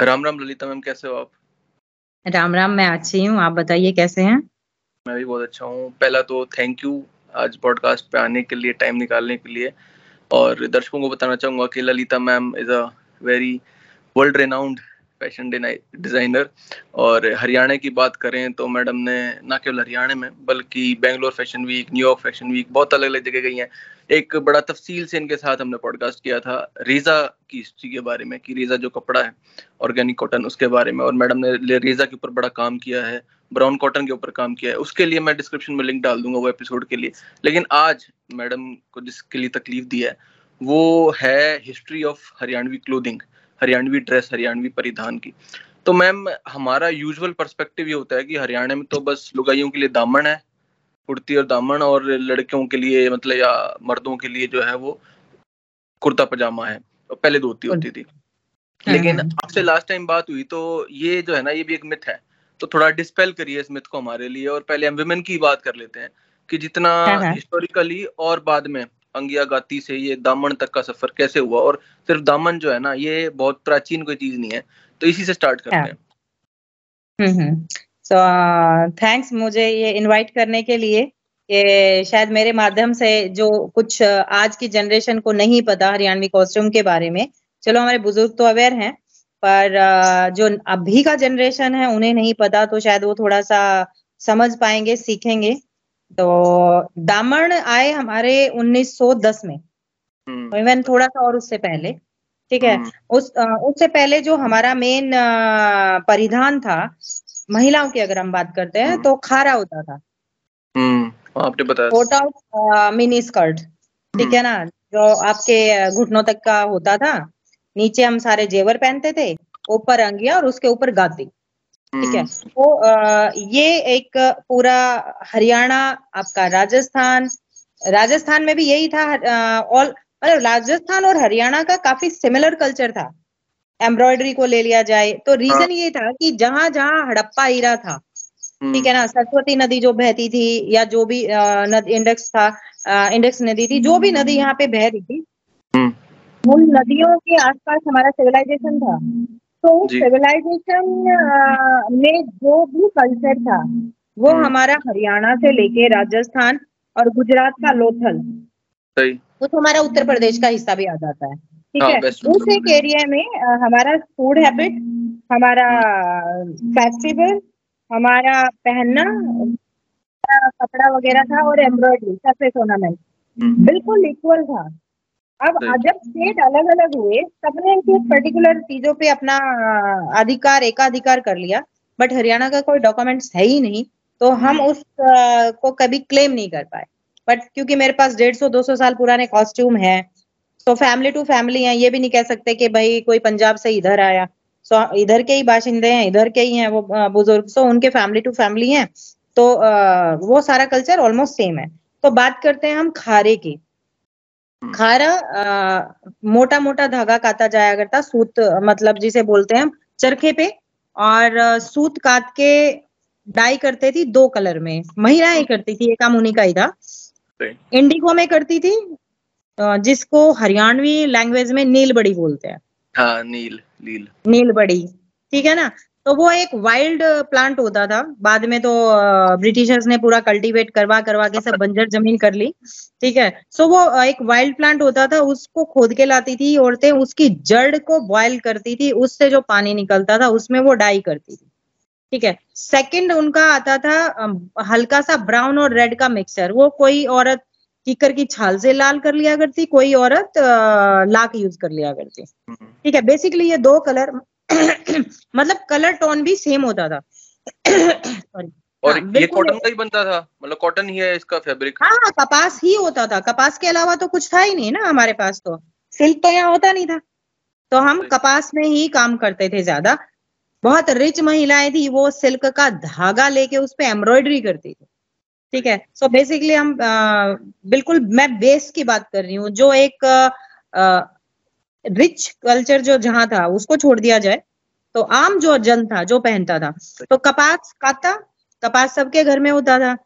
Ram Ram Lalita ma'am कैसे हो आप? राम राम मैं अच्छी हूँ। आप बताइए कैसे हैं? मैं भी बहुत अच्छा हूँ। पहला तो थैंक यू आज पॉडकास्ट पे आने के लिए टाइम निकालने के लिए। और दर्शकों को बताना चाहूँगा कि Lalita ma'am is a very world renowned fashion designer. और हरियाणा की बात करें तो मैडम ने, ना केवल हरियाणा में, बल्कि Bangalore fashion week New York fashion week, बहुत अलग अलग जगह गई हैं। एक बड़ा तफसील से इनके साथ हमने पॉडकास्ट किया था, रीज़ा की हिस्ट्री के बारे में, कि रेजा जो कपड़ा है, ऑर्गेनिक कॉटन, उसके बारे में। और मैडम ने रीज़ा के ऊपर बड़ा काम किया है, ब्राउन कॉटन के ऊपर काम किया है। उसके लिए मैं डिस्क्रिप्शन में लिंक डाल दूँगा वो एपिसोड के लिए। लेकिन आज मैडम को जिसके लिए तकलीफ़ दी है, वो है history of Haryanvi clothing Haryanvi dress Haryanvi परिधान की तो मैम हमारा यूजुअल पर्सपेक्टिव ये होता है कि हरियाणा में तो बस लुगाइयों के लिए दामन है कुर्ती और दामन और लड़कियों के लिए मतलब या मर्दों के लिए जो है वो कुर्ता पजामा है तो पहले धोती होती थी लेकिन हम्म। आपसे लास्ट टाइम बात हुई तो ये जो है ना ये भी एक मिथ है तो थोड़ा डिस्पेल करिए इस मिथ को हमारे लिए और पहले हम विमेन की बात कर लेते हैं कि जितना हिस्टोरिकली हाँ, हाँ। और बाद में अंगिया गाती से ये दामन तक का सफ़र कैसे हुआ? और सिर्फ़ दामन जो है ना ये बहुत प्राचीन कोई चीज़ नहीं है तो इसी से स्टार्ट करते हैं। So thanks hmm, hmm. मुझे ये इनवाइट करने के लिए कि शायद मेरे माध्यम से जो कुछ आज की जनरेशन को नहीं पता हरियाणवी कॉस्ट्यूम के बारे में चलो हमारे बुज़ुर्ग तो अवेयर हैं पर जो अभी का जनरेशन है उन्हें नहीं पता तो शायद वो थोड़ा सा समझ पाएँगे सीखेंगे। तो दामन आए हमारे 1910 में। Even hmm. थोड़ा सा और उससे पहले ठीक है? हम्म। उस उससे पहले जो हमारा मेन परिधान था महिलाओं की अगर हम बात करते हैं हम्म। तो खारा होता था। आपने बताया। मिनी स्कर्ट ठीक है ना? जो आपके घुटनों तक का होता था नीचे हम सारे जेवर पहनते थे ऊपर अंगिया और उसके ऊपर गाती। ठीक है हम्म। तो ये एक पूरा हरियाणा आपका राजस्थान राजस्थान में भी यही था ऑल मतलब राजस्थान और हरियाणा का काफ़ी सिमिलर कल्चर था एम्ब्रॉयडरी को ले लिया जाए तो रीजन हाँ। ये था कि जहाँ जहाँ हड़प्पा हीरा था ठीक है ना सरस्वती नदी जो बहती थी या जो भी इंडेक्स था इंडेक्स नदी थी जो भी नदी यहाँ पे बह रही थी हम्म। उन नदियों के आसपास हमारा सिविलाइजेशन था तो सिविलाइजेशन में जो भी कल्चर था वो हम्म। हमारा हरियाणा से लेके राजस्थान और गुजरात का लोथल वो तो हमारा उत्तर प्रदेश का हिस्सा भी आ जाता है। ठीक हाँ, है? उस एक एरिया में हमारा फ़ूड हैबिट हमारा फेस्टिवल हमारा पहनना कपड़ा वगैरह था और एम्ब्रॉयडरी सरफेस ऑर्नामेंट बिल्कुल इक्वल था। अब जब स्टेट अलग अलग हुए सबने इनकी पर्टिकुलर चीज़ों पे अपना अधिकार एकाधिकार कर लिया बट हरियाणा का कोई डॉक्यूमेंट्स है ही नहीं तो हम हम्म। उस को कभी क्लेम नहीं कर पाए। बट क्योंकि मेरे पास डेढ़ सौ दो सौ साल पुराने कॉस्ट्यूम है तो फैमिली टू फैमिली है ये भी नहीं कह सकते कि भाई कोई पंजाब से इधर आया। सो इधर के ही बाशिंदे हैं इधर के ही हैं वो बुज़ुर्ग सो उनके फैमिली टू फैमिली हैं तो वो सारा कल्चर ऑलमोस्ट सेम है। तो बात करते हैं हम खारे की। खारा मोटा मोटा धागा काटा जाया करता सूत मतलब जिसे बोलते हैं चरखे पे और सूत काट के डाई करते थी दो कलर में। महिलाएँ करती थी एक मुनिका ही था। इंडिगो में करती थी जिसको हरियाणवी लैंग्वेज में नील बड़ी बोलते हैं। हाँ नील नील। नील बड़ी ठीक है ना? तो वो एक वाइल्ड प्लांट होता था। बाद में तो ब्रिटिशर्स ने पूरा कल्टीवेट करवा करवा के सब बंजर ज़मीन कर ली। ठीक है? सो वो एक वाइल्ड प्लांट होता था उसको खोद के लाती थी औरतें उसकी जड़ को बॉयल करती थी उससे जो पानी निकलता था उसमें वो डाई करती थी। ठीक है? सेकंड उनका आता था हल्का सा ब्राउन और रेड का मिक्सचर वो कोई औरत कीकर की छाल से लाल कर लिया करती कोई औरत लाख यूज़ कर लिया करती। हम्म। ठीक है? बेसिकली ये दो कलर मतलब कलर टोन भी सेम होता था। और हाँ, ये कॉटन का ही बनता था? मतलब कॉटन ही है इसका फैब्रिक हाँ, हाँ कपास ही होता था। कपास के अलावा तो कुछ था ही नहीं ना हमारे पास तो। सिल्क तो यहाँ होता नहीं था। तो हम कपास में ही काम करते थे ज़्यादा। बहुत रिच महिलाएँ थी वो सिल्क का धागा लेके उस पर एम्ब्रॉयडरी करती थी। ठीक है? सो so बेसिकली हम आ, बिल्कुल मैं बेस की बात कर रही हूँ जो एक आ, रिच कल्चर जो जहाँ था उसको छोड़ दिया जाए। तो आम जो जन था जो पहनता था तो कपास काता कपास सबके घर में होता था।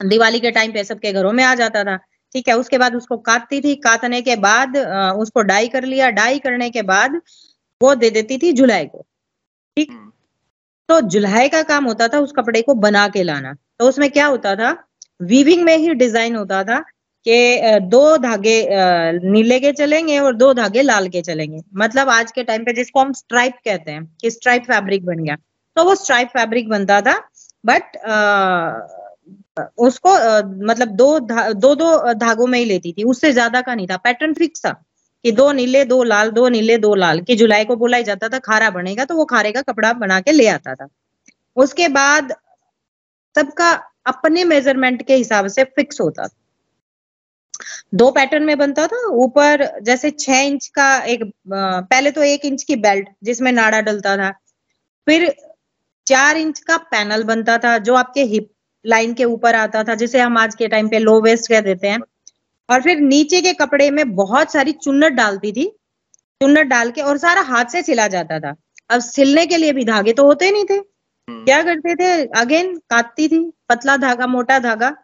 दिवाली के टाइम पे सबके घरों में आ जाता था। ठीक है उसके बाद उसको काटती थी। काटने के बाद उसको डाई कर लिया। डाई करने के बाद वो दे देती थी जुलाई को। ठीक? हम्म, तो जुलाई का काम होता था उस कपड़े को बना के लाना। तो उसमें क्या होता था? वीविंग में ही डिज़ाइन होता था। कि दो धागे नीले के चलेंगे और दो धागे लाल के चलेंगे। मतलब आज के टाइम पे जिसको हम स्ट्राइप कहते हैं कि स्ट्राइप फैब्रिक बन गया। तो वो स्ट्राइप फैब्रिक बनता था बट उसको अ, मतलब दो धा, दो दो धागों में ही लेती थी। उससे ज़्यादा का नहीं था। पैटर्न फिक्स था कि दो नीले दो लाल दो नीले दो लाल कि जुलाई को बोला जाता था खारा बनेगा तो वो खारे का कपड़ा बना के ले आता था। उसके बाद सबका अपने मेज़रमेंट के हिसाब से फिक्स होता था। दो पैटर्न में बनता था। ऊपर जैसे छह इंच का एक पहले तो एक इंच की बेल्ट जिसमें नाड़ा डलता था। फिर चार इंच का पैनल बनता था जो आपके हिप लाइन के ऊपर आता था जिसे हम आज के टाइम पे लो वेस्ट कह देते हैं। और फिर नीचे के कपड़े में बहुत सारी चुन्नट डालती थी। चुन्नट डाल के और सारा हाथ से सिला जाता था। अब सिलने के लिए भी धागे तो होते नहीं थे। हम्म, क्या करते थे? अगेन काटती थी पतला धागा मोटा धागा।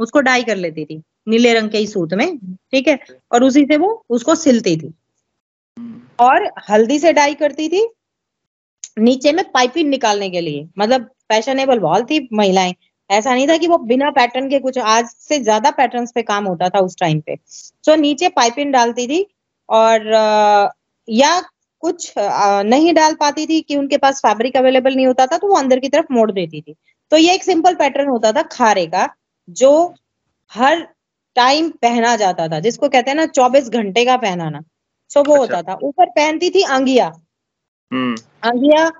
उसको डाई कर लेती थी, नीले रंग के ही सूत में, ठीक है? और उसी से वो उसको सिलती थी। और हल्दी से डाई करती थी, नीचे में पाइपिंग निकालने के लिए। मतलब फैशनेबल बहुत थी महिलाएँ। ऐसा नहीं था कि वो बिना पैटर्न के कुछ, आज से ज़्यादा पैटर्न पे काम होता था उस टाइम पे। सो नीचे पाइपिंग डालती थी और या कुछ नहीं डाल पाती थी कि उनके पास फैब्रिक अवेलेबल नहीं होता था तो वो अंदर की तरफ़ मोड़ देती थी। तो ये एक सिंपल पैटर्न होता था खारे का जो हर टाइम पहना जाता था जिसको कहते हैं ना चौबीस घंटे का पहनाना। सो वो अच्छा। होता था। ऊपर पहनती थी अंगिया। हम्म, अंगिया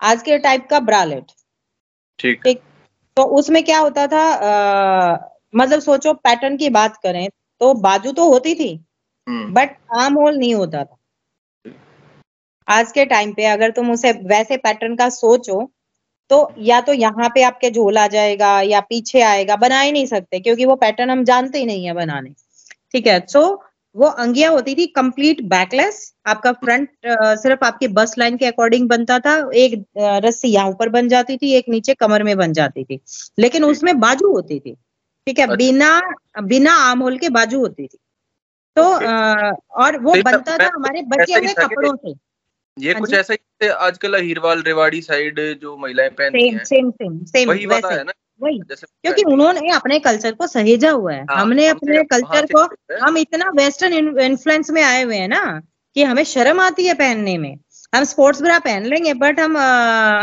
आज के टाइप का ब्रालेट। ठीक। ठीक। तो उसमें क्या होता था अ, मतलब सोचो पैटर्न की बात करें तो बाजू तो होती थी हम्म, बट आर्म होल नहीं होता था। आज के टाइम पे अगर तुम उसे वैसे पैटर्न का सोचो तो या तो यहाँ पे आपके झोल आ जाएगा या पीछे आएगा बना ही नहीं सकते क्योंकि वो पैटर्न हम जानते ही नहीं है बनाने। ठीक है सो so, वो अंगिया होती थी कंप्लीट बैकलेस आपका फ्रंट सिर्फ़ आपकी बस लाइन के अकॉर्डिंग बनता था एक रस्सी यहाँ ऊपर बन जाती थी एक नीचे कमर में बन जाती थी। लेकिन उसमें बाजू होती थी। ठीक है अच्छा। बिना बिना आर्म होल के बाजू होती थी। तो. अ, और वो तो बनता था हमारे बचे हुए कपड़ों से। ये हाँ कुछ ऐसा ही आजकल हीरवाल रेवाड़ी साइड जो महिलाएँ पहनती हैं। सेम सेम सेम वही वाला है ना? वही। क्योंकि उन्होंने अपने कल्चर को सहेजा हुआ है। हाँ, हमने अपने कल्चर को हम इतना वेस्टर्न इन्फ्लुएंस में आए हुए हैं ना कि हमें शर्म आती है पहनने में। हम स्पोर्ट्स ब्रा पहन लेंगे बट हम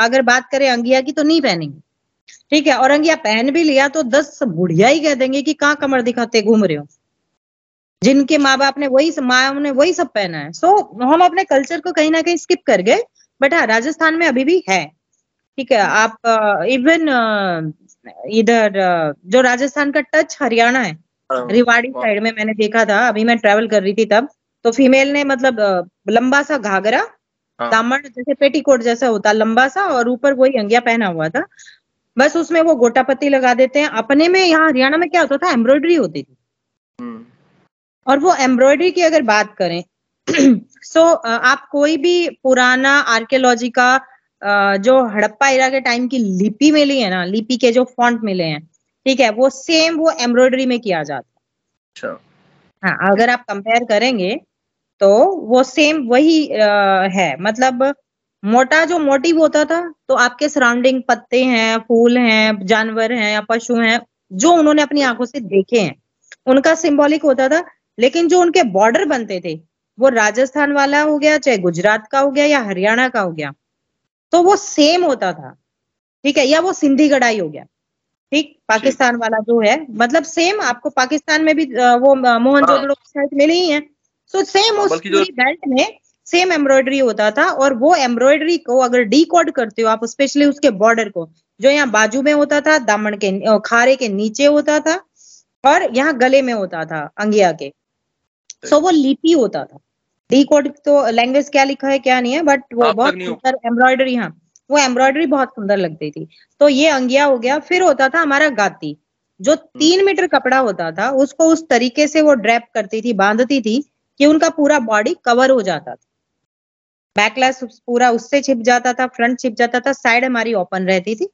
अगर बात करें अंगिया की तो नहीं पहनेंगे। ठीक है? और अंगिया पहन भी लिया तो दस बुढ़िया ही कह देंगे कि कहाँ कमर दिखाते घूम रहे हो? जिनके माँ बाप ने वही माँ ने वही सब पहना है। सो so, हम अपने कल्चर को कहीं ना कहीं स्किप कर गए बट हाँ राजस्थान में अभी भी है। ठीक है आप इवन इधर जो राजस्थान का टच हरियाणा है हाँ, रिवाड़ी साइड में मैंने देखा था अभी मैं ट्रेवल कर रही थी तब तो फीमेल ने मतलब लंबा सा घाघरा हाँ। दामन जैसे पेटीकोट जैसा होता लंबा सा और ऊपर वही अंगिया पहना हुआ था। बस उसमें वो गोटा पत्ती लगा देते हैं। अपने में यहाँ हरियाणा में क्या होता था एम्ब्रॉयडरी होती थी। हम्म, और वो एम्ब्रॉयडरी की अगर बात करें सो आप कोई भी पुराना आर्कियोलॉजी का जो हड़प्पा इरा के टाइम की लिपि मिली है ना लिपि के जो फॉन्ट मिले हैं ठीक है वो सेम वो एम्ब्रॉयडरी में किया जाता अच्छा। है हाँ अगर आप कंपेयर करेंगे तो वो सेम वही अ, है मतलब मोटा जो मोटिव होता था तो आपके सराउंडिंग पत्ते हैं फूल हैं जानवर हैं या पशु हैं जो उन्होंने अपनी आँखों से देखे हैं उनका सिंबॉलिक होता था लेकिन जो उनके बॉर्डर बनते थे वो राजस्थान वाला हो गया चाहे गुजरात का हो गया या हरियाणा का हो गया तो वो सेम होता था। ठीक है? या वो सिंधी कढ़ाई हो गया। ठीक? पाकिस्तान वाला जो है मतलब सेम आपको पाकिस्तान में भी वो मोहनजोदड़ो की साइड मिली ही है। सो सेम हाँ, उस पूरी बेल्ट में सेम एम्ब्रॉयडरी होता था और वो एम्ब्रॉयडरी को अगर डी करते हो आप स्पेशली उसके बॉर्डर को जो यहाँ बाजू में होता था दामन के खारे के नीचे होता था और यहाँ गले में होता था अंगिया के। सो वो लिपि होता था। डी कोड तो लैंग्वेज क्या लिखा है क्या नहीं है बट वो बहुत सुंदर एम्ब्रॉयडरी हाँ। वो एम्ब्रॉयडरी बहुत सुंदर लगती थी। तो ये अंगिया हो गया। फिर होता था हमारा गाती। जो तीन मीटर कपड़ा होता था उसको उस तरीके से वो ड्रैप करती थी बांधती थी कि उनका पूरा बॉडी कवर हो जाता था। बैकलेस पूरा उससे छिप जाता था फ्रंट छिप जाता था साइड हमारी ओपन रहती थी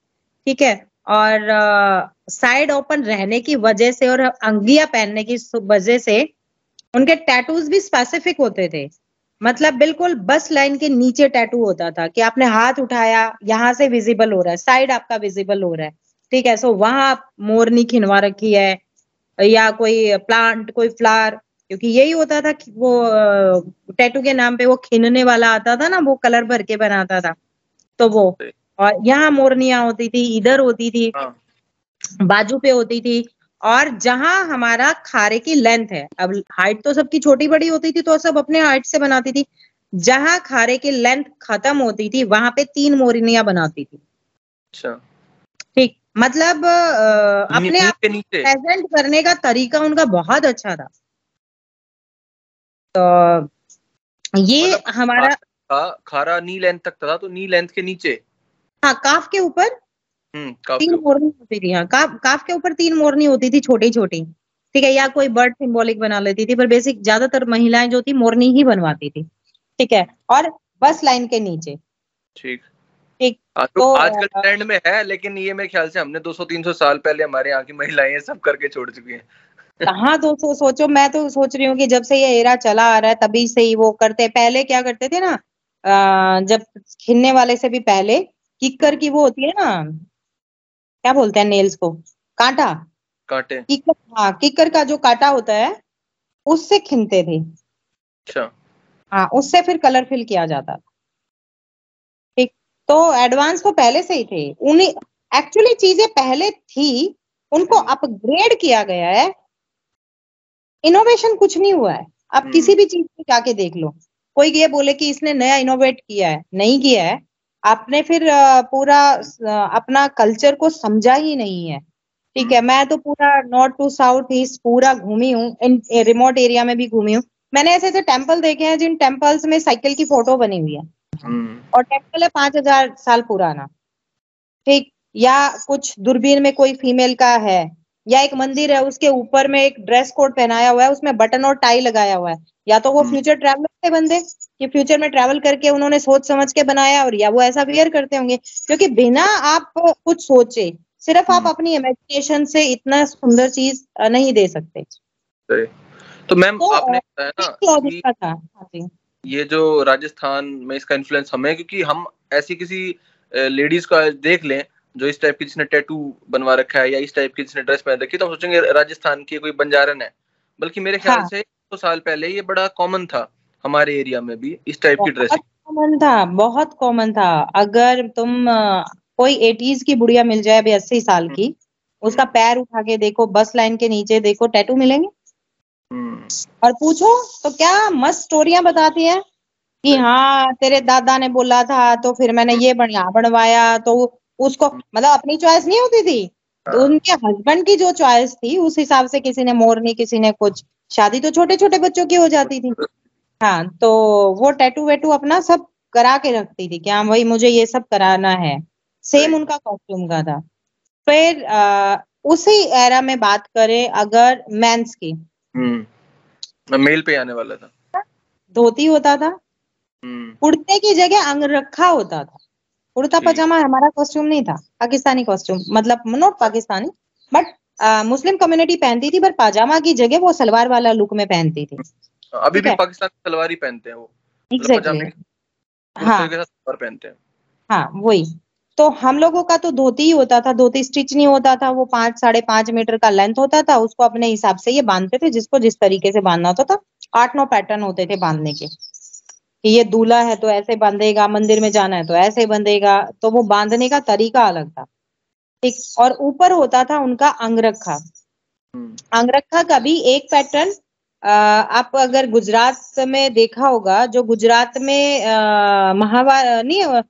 ठीक है? और साइड ओपन रहने की वजह से और अंगिया पहनने की वजह से उनके टैटूज भी स्पेसिफिक होते थे। मतलब बिल्कुल बस लाइन के नीचे टैटू होता था कि आपने हाथ उठाया यहाँ से विजिबल हो रहा है साइड आपका विजिबल हो रहा है। ठीक है सो वहाँ आप मोरनी खिनवा रखी है या कोई प्लांट कोई फ्लावर क्योंकि यही होता था कि वो टैटू के नाम पे वो खिनने वाला आता था ना वो कलर भर के बनाता था। तो वो और यहाँ मोरनिया होती थी इधर होती थी हाँ। बाजू पे होती थी और जहाँ हमारा खारे की लेंथ है अब हाइट तो सबकी छोटी बड़ी होती थी तो सब अपने हाइट से बनाती थी। जहाँ खारे की लेंथ खत्म होती थी वहाँ पे तीन मोरनिया बनाती थी। अच्छा। ठीक मतलब आ, अपने आप प्रेजेंट करने का तरीका उनका बहुत अच्छा था। तो ये मतलब हमारा खारा नी लेंथ तक था तो नी लेंथ के नीचे? हाँ काफ के ऊपर तीन मोरनी होती थी हाँ काफ काफ के ऊपर तीन मोरनी होती थी छोटी छोटी ठीक है या कोई बर्ड सिंबॉलिक बना लेती थी पर बेसिक ज़्यादातर महिलाएँ जो थी मोरनी ही बनवाती थी। ठीक है और बस लाइन के नीचे। ठीक। ठीक तो, तो आजकल ट्रेंड में है लेकिन ये मेरे ख्याल से हमने 200-300 साल पहले हमारे यहाँ की महिलाएँ सब करके छोड़ चुकी हैं। कहाँ दोस्तों सोचो मैं तो सोच रही हूँ कि जब से ये एरा चला आ रहा है तभी से ही वो करते पहले क्या करते थे ना जब खिलने वाले से भी पहले किक्कर की वो होती है ना क्या बोलते हैं नेल्स को? कांटा? कांटे। किक्कर हाँ कीकर का जो कांटा होता है उससे खिनते थे। अच्छा। हाँ उससे फिर कलर फिल किया जाता ठीक तो एडवांस तो पहले से ही थे। उन्हें एक्चुअली चीज़ें पहले थी उनको अपग्रेड हम्म। किया गया है। इनोवेशन कुछ नहीं हुआ है। आप हम्म। किसी भी चीज़ में जाके देख लो। कोई ये बोले कि इसने नया इनोवेट किया है नहीं किया है। आपने फिर पूरा अपना कल्चर को समझा ही नहीं है। ठीक है हम्म। मैं तो पूरा नॉर्थ टू साउथ ईस्ट पूरा घूमी हूँ इन रिमोट एरिया में भी घूमी हूँ। मैंने ऐसे ऐसे टेंपल देखे हैं जिन टेम्पल्स में साइकिल की फ़ोटो बनी हुई है। हम्म। और टेंपल है पाँच हज़ार साल पुराना। ठीक या कुछ दूरबीन में कोई फीमेल का है या एक मंदिर है उसके ऊपर में एक ड्रेस कोड पहनाया हुआ है उसमें बटन और टाई लगाया हुआ है। या तो वो फ्यूचर हम्म। ट्रैवलर थे बंदे कि फ्यूचर में ट्रैवल करके उन्होंने सोच समझ के बनाया और या वो ऐसा वेयर करते होंगे क्योंकि बिना आप कुछ सोचे सिर्फ़ आप हम्म। अपनी इमेजिनेशन से इतना सुंदर चीज़ नहीं दे सकते तो मैम तो, आपने बताया ना हाँ ये जो राजस्थान में इसका इन्फ्लुएंस हमें क्योंकि हम ऐसी किसी लेडीज़ का देख लें जो इस टाइप की जिसने टैटू बनवा रखा है या इस टाइप की जिसने ड्रेस पहन रखी तो हम सोचेंगे राजस्थान की कोई बंजारन है बल्कि मेरे ख्याल हाँ. से साल पहले ये बड़ा कॉमन था हमारे एरिया में भी इस टाइप की ड्रेस कॉमन था बहुत कॉमन था। अगर तुम कोई एटीज की बुढ़िया मिल जाए अभी अस्सी साल की हम्म। उसका पैर उठा के देखो बस लाइन के नीचे देखो टैटू मिलेंगे? हम्म। और पूछो तो क्या मस्त स्टोरियाँ बताती है? कि हाँ तेरे दादा ने बोला था तो फिर मैंने ये बढ़िया बनवाया तो उसको मतलब अपनी चॉइस नहीं होती थी? तो हाँ। उनके हस्बैंड की जो चॉइस थी उस हिसाब से किसी ने मोरनी किसी ने कुछ। शादी तो छोटे छोटे बच्चों की हो जाती थी। हाँ तो वो टैटू वैटू अपना सब करा के रखती थी कि हाँ भाई मुझे ये सब कराना है। सेम उनका कॉस्ट्यूम का था। फिर आ, उसी एरा में बात करें अगर मेंस की। हम्म। मेल पे आने वाला था। धोती होता था। हम्म। कुर्ते की जगह अंगरखा होता था। कुर्ता पजामा हमारा कॉस्ट्यूम नहीं था पाकिस्तानी कॉस्ट्यूम मतलब not Pakistani but Muslim community पहनती थी पर पाजामा की जगह वो सलवार वाला लुक में पहनती थी। अभी भी पाकिस्तान सलवार ही पहनते हैं वो। एग्जैक्टली मतलब हाँ। पहनते हैं। हाँ वही। तो हम लोगों का तो धोती ही होता था धोती स्टिच नहीं होता था वो पाँच साढ़े पाँच मीटर का लेंथ होता था उसको अपने हिसाब से ये बांधते थे जिसको जिस तरीके से बांधना होता था आठ नौ पैटर्न होते थे बांधने के। कि ये दूल्हा है तो ऐसे बांधेगा मंदिर में जाना है तो ऐसे बांधेगा तो वो बांधने का तरीका अलग था। ठीक और ऊपर होता था उनका अंगरखा। हम्म। अंगरखा का भी एक पैटर्न आप अगर गुजरात में देखा होगा जो गुजरात में महावा नहीं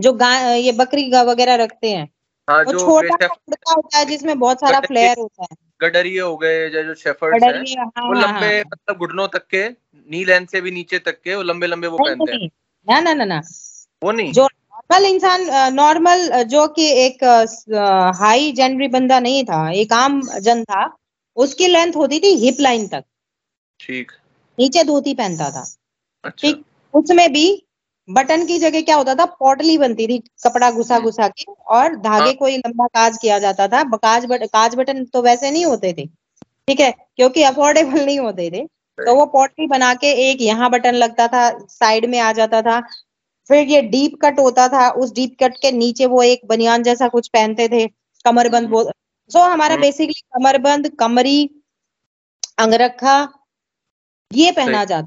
जो ये बकरी वगैरह रखते हैं हाँ, वो छोटा कुर्ता होता है जिसमें बहुत सारा फ्लेयर होता है। गडरिए हो गए या जो शेफर्ड्स हैं हाँ, वो हाँ, लंबे हाँ, मतलब घुटनों तक के नी लेंथ से भी नीचे तक के वो लंबे लंबे वो पहनते हैं। ना ना ना ना। वो नहीं। जो नॉर्मल इंसान नॉर्मल जो कि एक हाई जेंडरी बंदा नहीं था एक आम जन था उसकी लेंथ होती थी हिप लाइन तक ठीक नीचे धोती पहनता था अच्छा। ठीक उसमें भी बटन की जगह क्या होता था पोटली बनती थी कपड़ा घुसा हम्म। घुसा के और धागे हाँ। कोई लंबा काज किया जाता था काज बट, काज बटन तो वैसे नहीं होते थे ठीक है क्योंकि अफोर्डेबल नहीं होते थे तो वो पॉटली बना के एक यहाँ बटन लगता था साइड में आ जाता था फिर ये डीप कट होता था उस डीप कट के नीचे वो एक बनियान जैसा कुछ पहनते थे कमरबंद वो सो so, हमारा बेसिकली हम्म। कमरबंद कमरी अंगरखा ये पहना जाता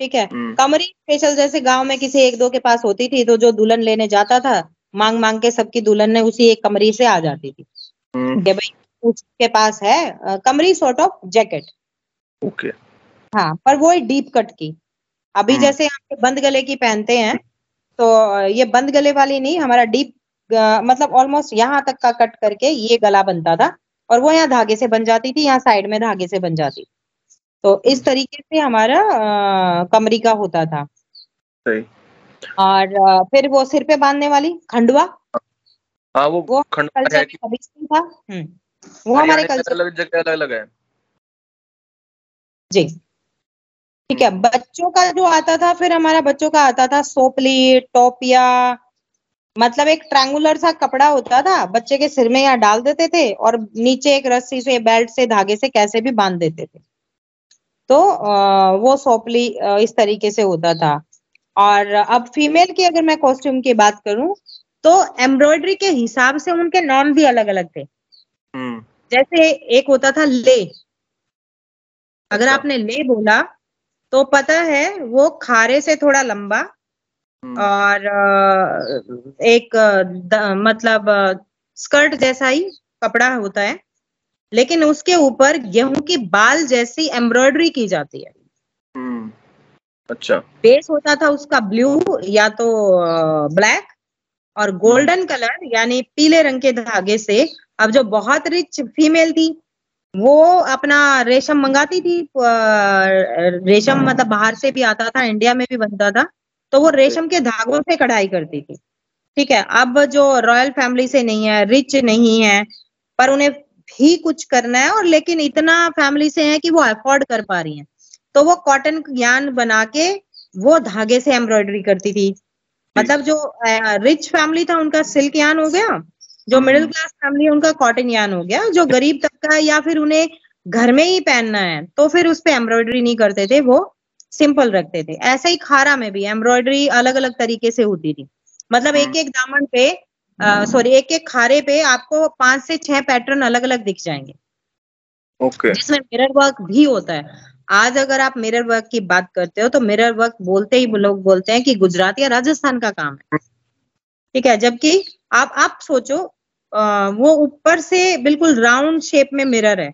ठीक है? हम्म। कमरी स्पेशल जैसे गाँव में किसी एक दो के पास होती थी तो जो दुल्हन लेने जाता था मांग मांग के सबकी दुल्हन ने उसी एक कमरी से आ जाती थी। हम्म। कि भाई उसके पास है कमरी सॉर्ट ऑफ़ जैकेट ओके। हाँ पर वो डीप कट की। अभी जैसे हम बंद गले की पहनते हैं तो ये बंद गले वाली नहीं हमारा डीप मतलब ऑलमोस्ट यहाँ तक का कट करके ये गला बनता था और वो यहाँ धागे से बन जाती थी यहाँ साइड में धागे से बन जाती तो इस हम्म। तरीके से हमारा कमरी का होता था। सही। और फिर वो सिर पे बांधने वाली खंडवा? हाँ वो, वो खंडवा है कि... था। हम्म, वो हमारे कल्चर अलग जगह अलग अलग है। जी। ठीक है बच्चों का जो आता था फिर हमारा बच्चों का आता था सोपली टोपिया मतलब एक ट्रायंगुलर सा कपड़ा होता था बच्चे के सिर में यहाँ डाल देते थे और नीचे एक रस्सी से बेल्ट से धागे से कैसे भी बाँध देते थे। तो वो सोपली इस तरीके से होता था। और अब फीमेल की अगर मैं कॉस्ट्यूम की बात करूँ तो एम्ब्रॉयडरी के हिसाब से उनके नाम भी अलग अलग थे। हम्म। जैसे एक होता था ले अगर अच्छा। आपने ले बोला तो पता है वो खारे से थोड़ा लंबा हम्म। और एक द, मतलब स्कर्ट जैसा ही कपड़ा होता है लेकिन उसके ऊपर गेहूँ की बाल जैसी एम्ब्रॉयडरी की जाती है हम्म। अच्छा बेस होता था उसका ब्लू या तो ब्लैक और गोल्डन कलर यानी पीले रंग के धागे से अब जो बहुत रिच फीमेल थी वो अपना रेशम मंगाती थी रेशम हाँ। मतलब बाहर से भी आता था इंडिया में भी बनता था तो वो रेशम के धागों से कढ़ाई करती थी। ठीक है अब जो रॉयल फैमिली से नहीं है रिच नहीं है पर उन्हें भी कुछ करना है और लेकिन इतना फैमिली से है कि वो अफोर्ड कर पा रही हैं। तो वो कॉटन यान बना के वो धागे से एम्ब्रॉयडरी करती थी। मतलब जो रिच फैमिली था उनका सिल्क यान हो गया जो मिडिल क्लास फैमिली है उनका कॉटन यान हो गया। जो गरीब तबका है या फिर उन्हें घर में ही पहनना है तो फिर उस पर एम्ब्रॉयडरी नहीं करते थे वो सिंपल रखते थे। ऐसे ही खारा में भी एम्ब्रॉयडरी अलग अलग तरीके से होती थी। मतलब एक एक दामन पे सॉरी एक एक खारे पे आपको पाँच से छह पैटर्न अलग अलग दिख जाएँगे। ओके। okay. जिसमें मिरर वर्क भी होता है। आज अगर आप मिरर वर्क की बात करते हो तो मिरर वर्क बोलते ही लोग बोलते हैं कि गुजरात या राजस्थान का काम है। ठीक है? जबकि आप आप सोचो आ, वो ऊपर से बिल्कुल राउंड शेप में मिरर है।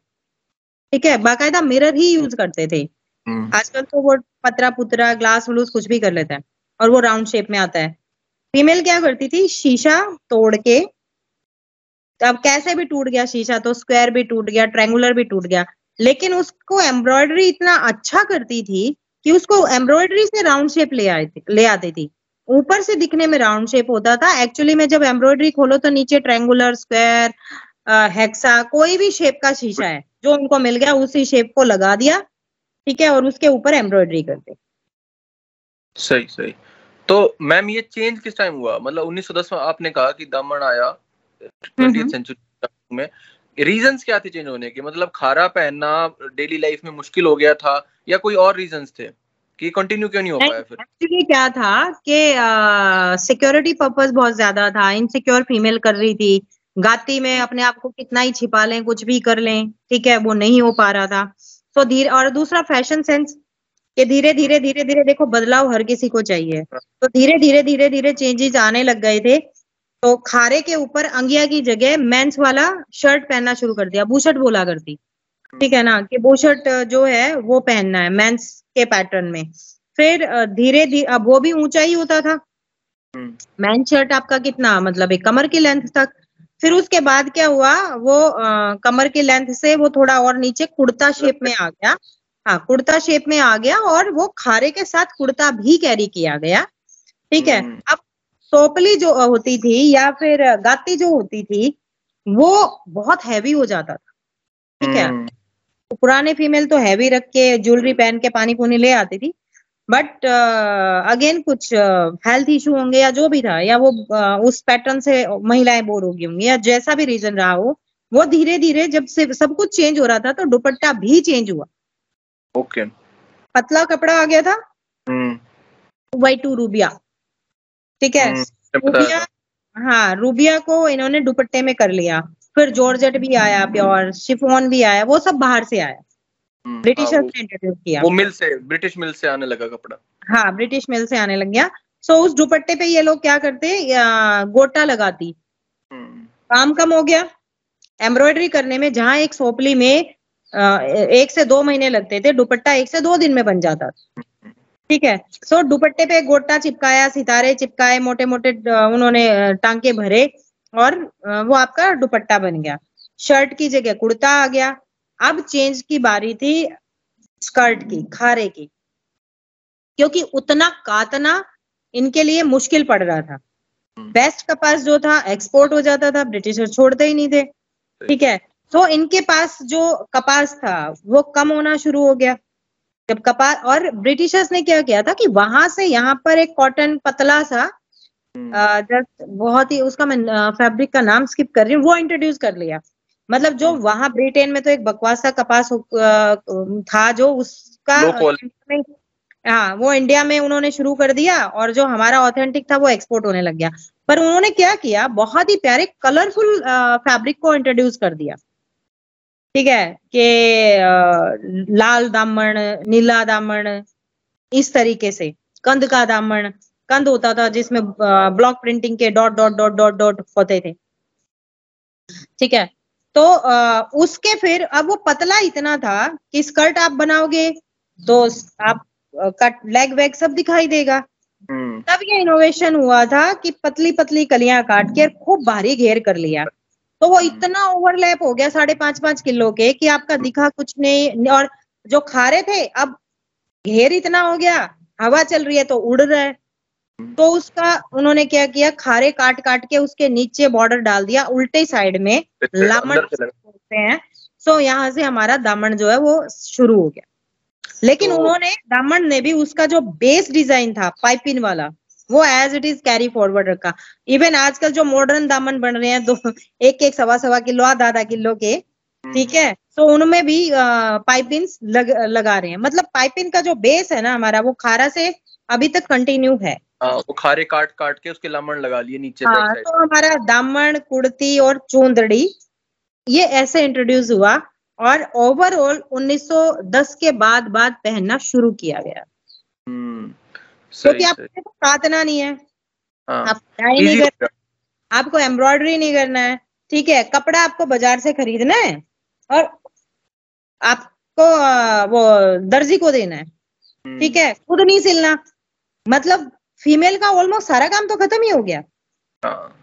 ठीक है? बाकायदा मिरर ही यूज़ करते थे। हम्म। आजकल तो वो पतरा पुतरा ग्लास व्लूस कुछ भी कर लेता है और वो राउंड शेप में आता है। फीमेल क्या करती थी? शीशा तोड़ के अब कैसे भी टूट गया शीशा तो स्क्वायर भी टूट गया ट्रेंगुलर भी टूट गया लेकिन उसको एम्ब्रॉयडरी इतना अच्छा करती थी कि उसको एम्ब्रॉयडरी से राउंड शेप ले आए थे ले आती थी। ऊपर से दिखने में राउंड शेप होता था। एक्चुअली में जब एम्ब्रॉयडरी खोलो तो नीचे ट्रायंगुलर स्क्वायर हेक्सा कोई भी शेप का शीशा है जो उनको मिल गया उसी शेप को लगा दिया ठीक है और उसके ऊपर एम्ब्रॉयडरी करते सही सही। तो मैम ये चेंज किस टाइम हुआ? मतलब 1910 में आपने कहा कि दामन आया ट्वेंटी सेंचुरी में। रीजंस क्या थे चेंज होने के? मतलब खारा पहनना डेली लाइफ में मुश्किल हो गया था या कोई और रीजंस थे? कि कंटिन्यू क्यों नहीं हो पाया फिर? एक्चुअली क्या था कि सिक्योरिटी पर्पस बहुत ज़्यादा था। इनसिक्योर फीमेल कर रही थी। गाती में अपने आप को कितना ही छिपा लें, कुछ भी कर लें, ठीक है, वो नहीं हो पा रहा था। सो धीरे, और दूसरा फ़ैशन सेंस कि धीरे धीरे धीरे धीरे देखो बदलाव हर किसी को चाहिए। तो धीरे धीरे धीरे धीरे चेंजेस आने लग गए थे। तो खारे के ऊपर अंगिया की जगह मेंस वाला शर्ट पहनना शुरू कर दिया। बूशर्ट बोला करती। ठीक है ना कि बूशर्ट जो है वो पहनना है मेंस के पैटर्न में फिर धीरे धीरे अब वो भी ऊँचा ही होता था मैन हम्म। शर्ट आपका कितना मतलब एक कमर की लेंथ तक फिर उसके बाद क्या हुआ वो आ, कमर की लेंथ से वो थोड़ा और नीचे कुर्ता शेप में आ गया हाँ कुर्ता शेप में आ गया और वो खारे के साथ कुर्ता भी कैरी किया गया ठीक है हम्म। अब सोपली जो होती थी या फिर गाती जो होती थी वो बहुत हैवी हो जाता था ठीक है हम्म। पुराने फीमेल तो हैवी रख के ज्वेलरी पहन के पानी पुनी ले आती थी। बट अगेन uh, कुछ हेल्थ uh, इशू होंगे या जो भी था या वो uh, उस पैटर्न से महिलाएँ बोर होगी होंगी या जैसा भी रीजन रहा हो वो धीरे धीरे जब से सब कुछ चेंज हो रहा था तो दुपट्टा भी चेंज हुआ। Okay okay. पतला कपड़ा आ गया था। हम्म। वाई टू रूबिया ठीक है? हम्म, रूबिया हाँ रूबिया को इन्होंने दुपट्टे में कर लिया। फिर जॉर्जेट भी आया प्योर शिफोन भी आया वो सब बाहर से आया। हम्म, हाँ, ब्रिटिशर्स वो- ने इंट्रोड्यूस किया। वो मिल से ब्रिटिश मिल से आने लगा कपड़ा। हाँ ब्रिटिश मिल से आने लग गया। सो उस दुपट्टे पे ये लोग क्या करते गोटा लगाती। हम्म, काम कम हो गया। एम्ब्रॉयडरी करने में जहाँ एक सोपली में एक से दो महीने लगते थे दुपट्टा एक से दो दिन में बन जाता ठीक है? सो so, दुपट्टे पे गोटा चिपकाया सितारे चिपकाए मोटे मोटे उन्होंने टांके भरे। और वो आपका दुपट्टा बन गया। शर्ट की जगह कुर्ता आ गया। अब चेंज की बारी थी स्कर्ट की खारे की। क्योंकि उतना काटना इनके लिए मुश्किल पड़ रहा था। हम्म। बेस्ट कपास जो था एक्सपोर्ट हो जाता था ब्रिटिशर छोड़ते ही नहीं थे। ठीक है? तो इनके पास जो कपास था वो कम होना शुरू हो गया। जब कपास और ब्रिटिशर्स ने क्या किया था कि वहाँ से यहाँ पर एक कॉटन पतला सा हम्म, जस्ट बहुत ही उसका मैं फैब्रिक का नाम स्किप कर रही हूँ वो इंट्रोड्यूस कर लिया। मतलब जो हम्म। वहाँ ब्रिटेन में तो एक बकवास सा कपास था जो उसका हाँ वो इंडिया में उन्होंने शुरू कर दिया और जो हमारा ऑथेंटिक था वो एक्सपोर्ट होने लग गया। पर उन्होंने क्या किया बहुत ही प्यारे कलरफुल फैब्रिक को इंट्रोड्यूस कर दिया। ठीक है कि लाल दामन नीला दामन इस तरीके से कंद का दामन कंद होता था जिसमें ब्लॉक प्रिंटिंग के dot dot dot dot dot होते थे। ठीक है? तो अ, उसके फिर अब वो पतला इतना था कि स्कर्ट आप बनाओगे तो आप कट लेग वेग सब दिखाई देगा। हम्म, तब ये इनोवेशन हुआ था कि पतली पतली कलियाँ काट के खूब भारी घेर कर लिया। तो वो इतना ओवरलैप हो गया साढ़े पाँच पाँच किलो के कि आपका दिखा कुछ नहीं और जो खारे थे अब घेर इतना हो गया हवा चल रही है तो उड़ रहा है। तो उसका उन्होंने क्या किया? खारे काट काट के उसके नीचे बॉर्डर डाल दिया उल्टे साइड में लामन लामण अंदर बोलते हैं। सो यहाँ से हमारा दामन जो है वो शुरू हो गया। लेकिन तो- उन्होंने दामन ने भी उसका जो बेस डिज़ाइन था पाइपिन वाला वो as it is carry forward रखा। इवन आजकल जो मॉडर्न दामन बन रहे हैं दो एक एक सवा सवा किलो आधा आधा किलो के ठीक है? तो उनमें भी पाइपिन लग, लगा रहे हैं। मतलब पाइपिन का जो बेस है ना हमारा वो खारा से अभी तक कंटिन्यू है। हाँ वो खारे काट काट के उसके लामण लगा लिए नीचे हाँ तो हमारा दामन कुर्ती और चूंदड़ी ये ऐसे इंट्रोड्यूस हुआ और ओवरऑल 1910 के बाद बाद पहनना शुरू किया गया। हम्म क्योंकि आपको देखो काटना नहीं है। हाँ आप डाई नहीं इजी कर आपको एम्ब्रॉयडरी नहीं करना है ठीक है कपड़ा आपको बाज़ार से खरीदना है और आपको वो दर्जी को देना है हम्म। ठीक है खुद नहीं सिलना मतलब फीमेल का ऑलमोस्ट सारा काम तो खत्म ही हो गया। हाँ।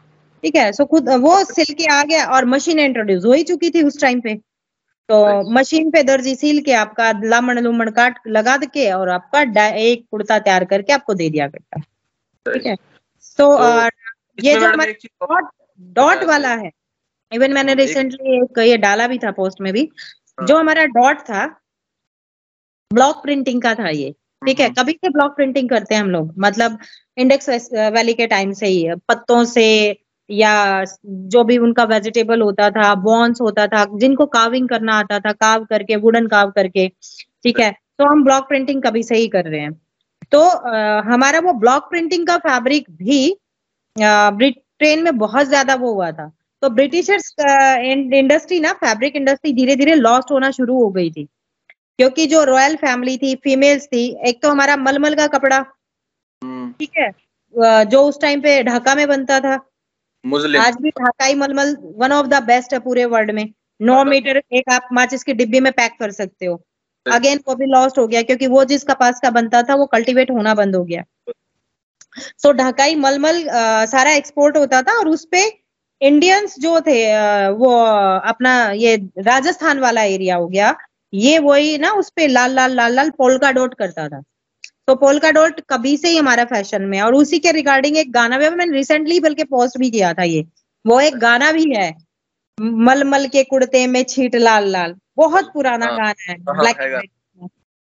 ठीक है सो खुद वो सिल के आ गया और मशीन इंट्रोड्यूस हो ही चुकी थी उस टाइम पे। तो मशीन पे दर्जी सील के आपका लामण लुमण काट लगा के और आपका एक कुर्ता तैयार करके आपको दे दिया करता। ठीक है। तो तो ये जो हमारा डॉट डॉट हाँ, वाला है इवन मैंने रिसेंटली एक ये डाला भी था पोस्ट में भी। हाँ। जो हमारा डॉट था ब्लॉक प्रिंटिंग का था ये। ठीक है हम्म, कभी से ब्लॉक प्रिंटिंग करते हैं हम लोग। मतलब इंडेक्स वैली के टाइम से ही पत्तों से या जो भी उनका वेजिटेबल होता था बॉन्स होता था जिनको काविंग करना आता था काव करके वुडन काव करके ठीक है। तो हम ब्लॉक प्रिंटिंग कभी से ही कर रहे हैं। तो अ, हमारा वो ब्लॉक प्रिंटिंग का फैब्रिक भी ब्रिटेन में बहुत ज़्यादा वो हुआ था। तो ब्रिटिशर्स इंडस्ट्री ना फैब्रिक इंडस्ट्री धीरे धीरे लॉस्ट होना शुरू हो गई थी। क्योंकि जो रॉयल फैमिली थी फीमेल्स थी एक तो हमारा मलमल का कपड़ा हम्म, ठीक है जो उस टाइम पे ढाका में बनता था मुस्लिम। आज भी ढाकाई मलमल वन ऑफ़ द बेस्ट है पूरे वर्ल्ड में। नौ हाँ। मीटर एक आप माचिस की डिब्बी में पैक कर सकते हो। अगेन वो भी लॉस्ट हो गया क्योंकि वो जिस कपास का बनता था वो कल्टीवेट होना बंद हो गया। सो ढाकाई मलमल सारा एक्सपोर्ट होता था और उसपे इंडियंस जो थे वो अपना ये राजस्थान वाला एरिया हो गया ये वही ना उस उसपे लाल लाल लाल लाल पोलका डॉट करता था। तो पोलका डॉट कभी से ही हमारा फ़ैशन में और उसी के रिगार्डिंग एक गाना भी मैंने रिसेंटली बल्कि पोस्ट भी किया था ये। वो एक गाना भी है मलमल के कुर्ते में छीट लाल लाल। बहुत पुराना हाँ, गाना है हाँ, ब्लैक हैगा।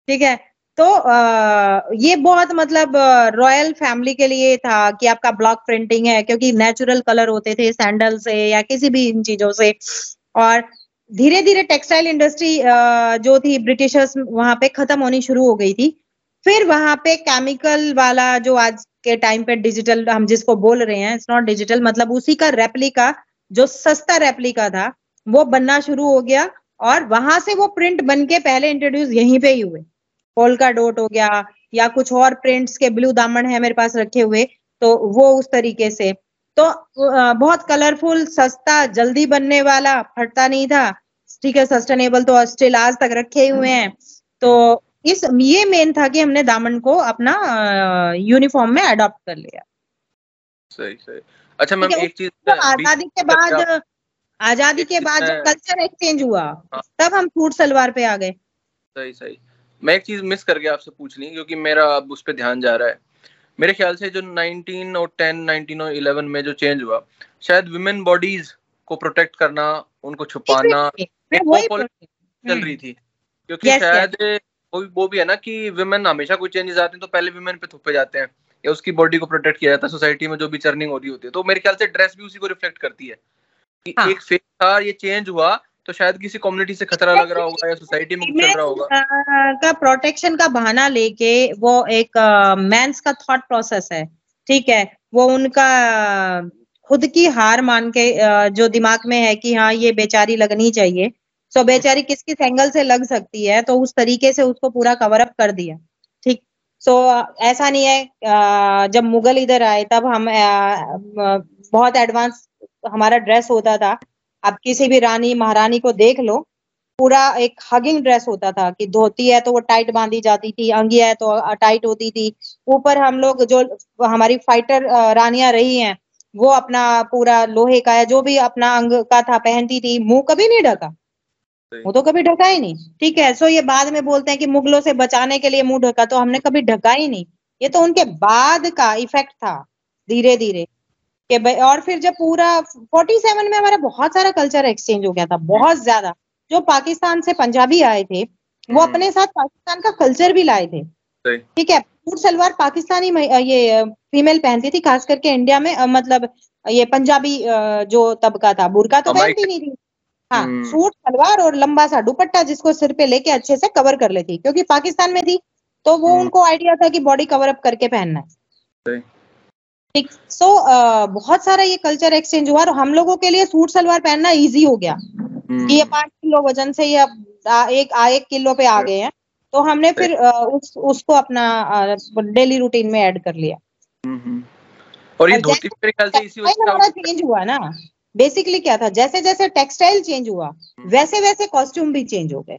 ठीक है? तो अ, ये बहुत मतलब रॉयल फैमिली के लिए था कि आपका ब्लॉक प्रिंटिंग है क्योंकि नेचुरल कलर होते थे सैंडल से या किसी भी इन चीज़ों से। और धीरे धीरे टेक्सटाइल इंडस्ट्री जो थी ब्रिटिशर्स, वहाँ पे खत्म होनी शुरू हो गई थी। फिर वहाँ पे केमिकल वाला जो आज के टाइम पे डिजिटल, हम जिसको बोल रहे हैं इट्स नॉट डिजिटल मतलब उसी का रेप्लिका जो सस्ता रेप्लिका था, वो बनना शुरू हो गया और वहाँ से वो प्रिंट बन के पहले इंट्रोड्यूस यहीं पे ही हुए। पोलका डोट हो गया या कुछ और प्रिंट्स के ब्लू दामन है मेरे पास रखे हुए तो वो उस तरीके से तो बहुत कलरफुल सस्ता जल्दी बनने वाला फटता नहीं था। ठीक है सस्टेनेबल तो स्टिल आज तक रखे हुए हैं। तो इस ये मेन था कि हमने दामन को अपना यूनिफॉर्म में अडॉप्ट कर लिया। सही सही। अच्छा मैम एक चीज़ तो आज़ादी के बाद आज़ादी के बाद जब कल्चर एक्सचेंज हुआ हाँ। तब हम सूट सलवार पे आ गए। सही सही। मैं एक चीज़ मिस कर गया आपसे पूछनी क्योंकि मेरा अब उस पर ध्यान जा रहा है। मेरे ख्याल से जो 19 और 10 19 और 11 में जो चेंज हुआ शायद विमेन बॉडीज को प्रोटेक्ट करना उनको छुपाना चल रही थी क्योंकि yes, शायद yes. वो भी वो भी है ना कि विमेन हमेशा कोई चेंजेस आते हैं तो पहले विमेन पे थोपे जाते हैं या उसकी बॉडी को प्रोटेक्ट किया जाता है सोसाइटी में जो भी चर्निंग हो रही होती है तो मेरे ख्याल से ड्रेस भी उसी को रिफ्लेक्ट करती है कि हाँ. एक फेस था ये चेंज हुआ तो शायद किसी कम्युनिटी से खतरा लग रहा होगा या सोसाइटी में चल रहा होगा। का प्रोटेक्शन का बहाना लेके वो एक मेंस का थॉट प्रोसेस है ठीक है? वो उनका खुद की हार मान के जो दिमाग में है कि हाँ ये बेचारी लगनी चाहिए। सो बेचारी किस किस एंगल से लग सकती है तो उस तरीके से उसको पूरा कवर अप कर दिया ठीक? सो ऐसा नहीं है जब मुगल इधर आए तब हम बहुत एडवांस हमारा ड्रेस होता था अब किसी भी रानी महारानी को देख लो पूरा एक हगिंग ड्रेस होता था कि धोती है तो वो टाइट बांधी जाती थी अंगी है तो टाइट होती थी। ऊपर हम लोग जो हमारी फाइटर रानियाँ रही हैं वो अपना पूरा लोहे का है जो भी अपना अंग का था पहनती थी मुँह कभी नहीं ढका। वो तो कभी ढका ही नहीं। ठीक है सो ये बाद में बोलते हैं कि मुगलों से बचाने के लिए मुँह ढका तो हमने कभी ढका ही नहीं। ये तो उनके बाद का इफ़ेक्ट था धीरे धीरे कि भाई और फिर जब पूरा 47 में हमारा बहुत सारा कल्चर एक्सचेंज हो गया था बहुत ज़्यादा। जो पाकिस्तान से पंजाबी आए थे वो हम्म। अपने साथ पाकिस्तान का कल्चर भी लाए थे। ठीक है सूट सलवार पाकिस्तानी ये फीमेल पहनती थी खास करके इंडिया में मतलब ये पंजाबी जो तबका था बुरका तो पहनती नहीं थी। हाँ हम्म। सूट सलवार और लंबा सा दुपट्टा जिसको सिर पे लेके अच्छे से कवर कर लेती क्योंकि पाकिस्तान में थी तो वो हम्म। उनको आइडिया था कि बॉडी कवर अप करके पहनना है। ठीक। सो बहुत सारा ये कल्चर एक्सचेंज हुआ और हम लोगों के लिए सूट सलवार पहनना इजी हो गया। कि ये हम्म। पाँच किलो वज़न से ये एक एक किलो पे आ गए हैं। तो हमने फिर उस उसको अपना डेली रूटीन में ऐड कर लिया। और ये धोती मेरे ख्याल से इसी वजह से चेंज हुआ ना। बेसिकली क्या था? जैसे जैसे टेक्सटाइल चेंज हुआ हम्म। वैसे वैसे कॉस्ट्यूम भी चेंज हो गए।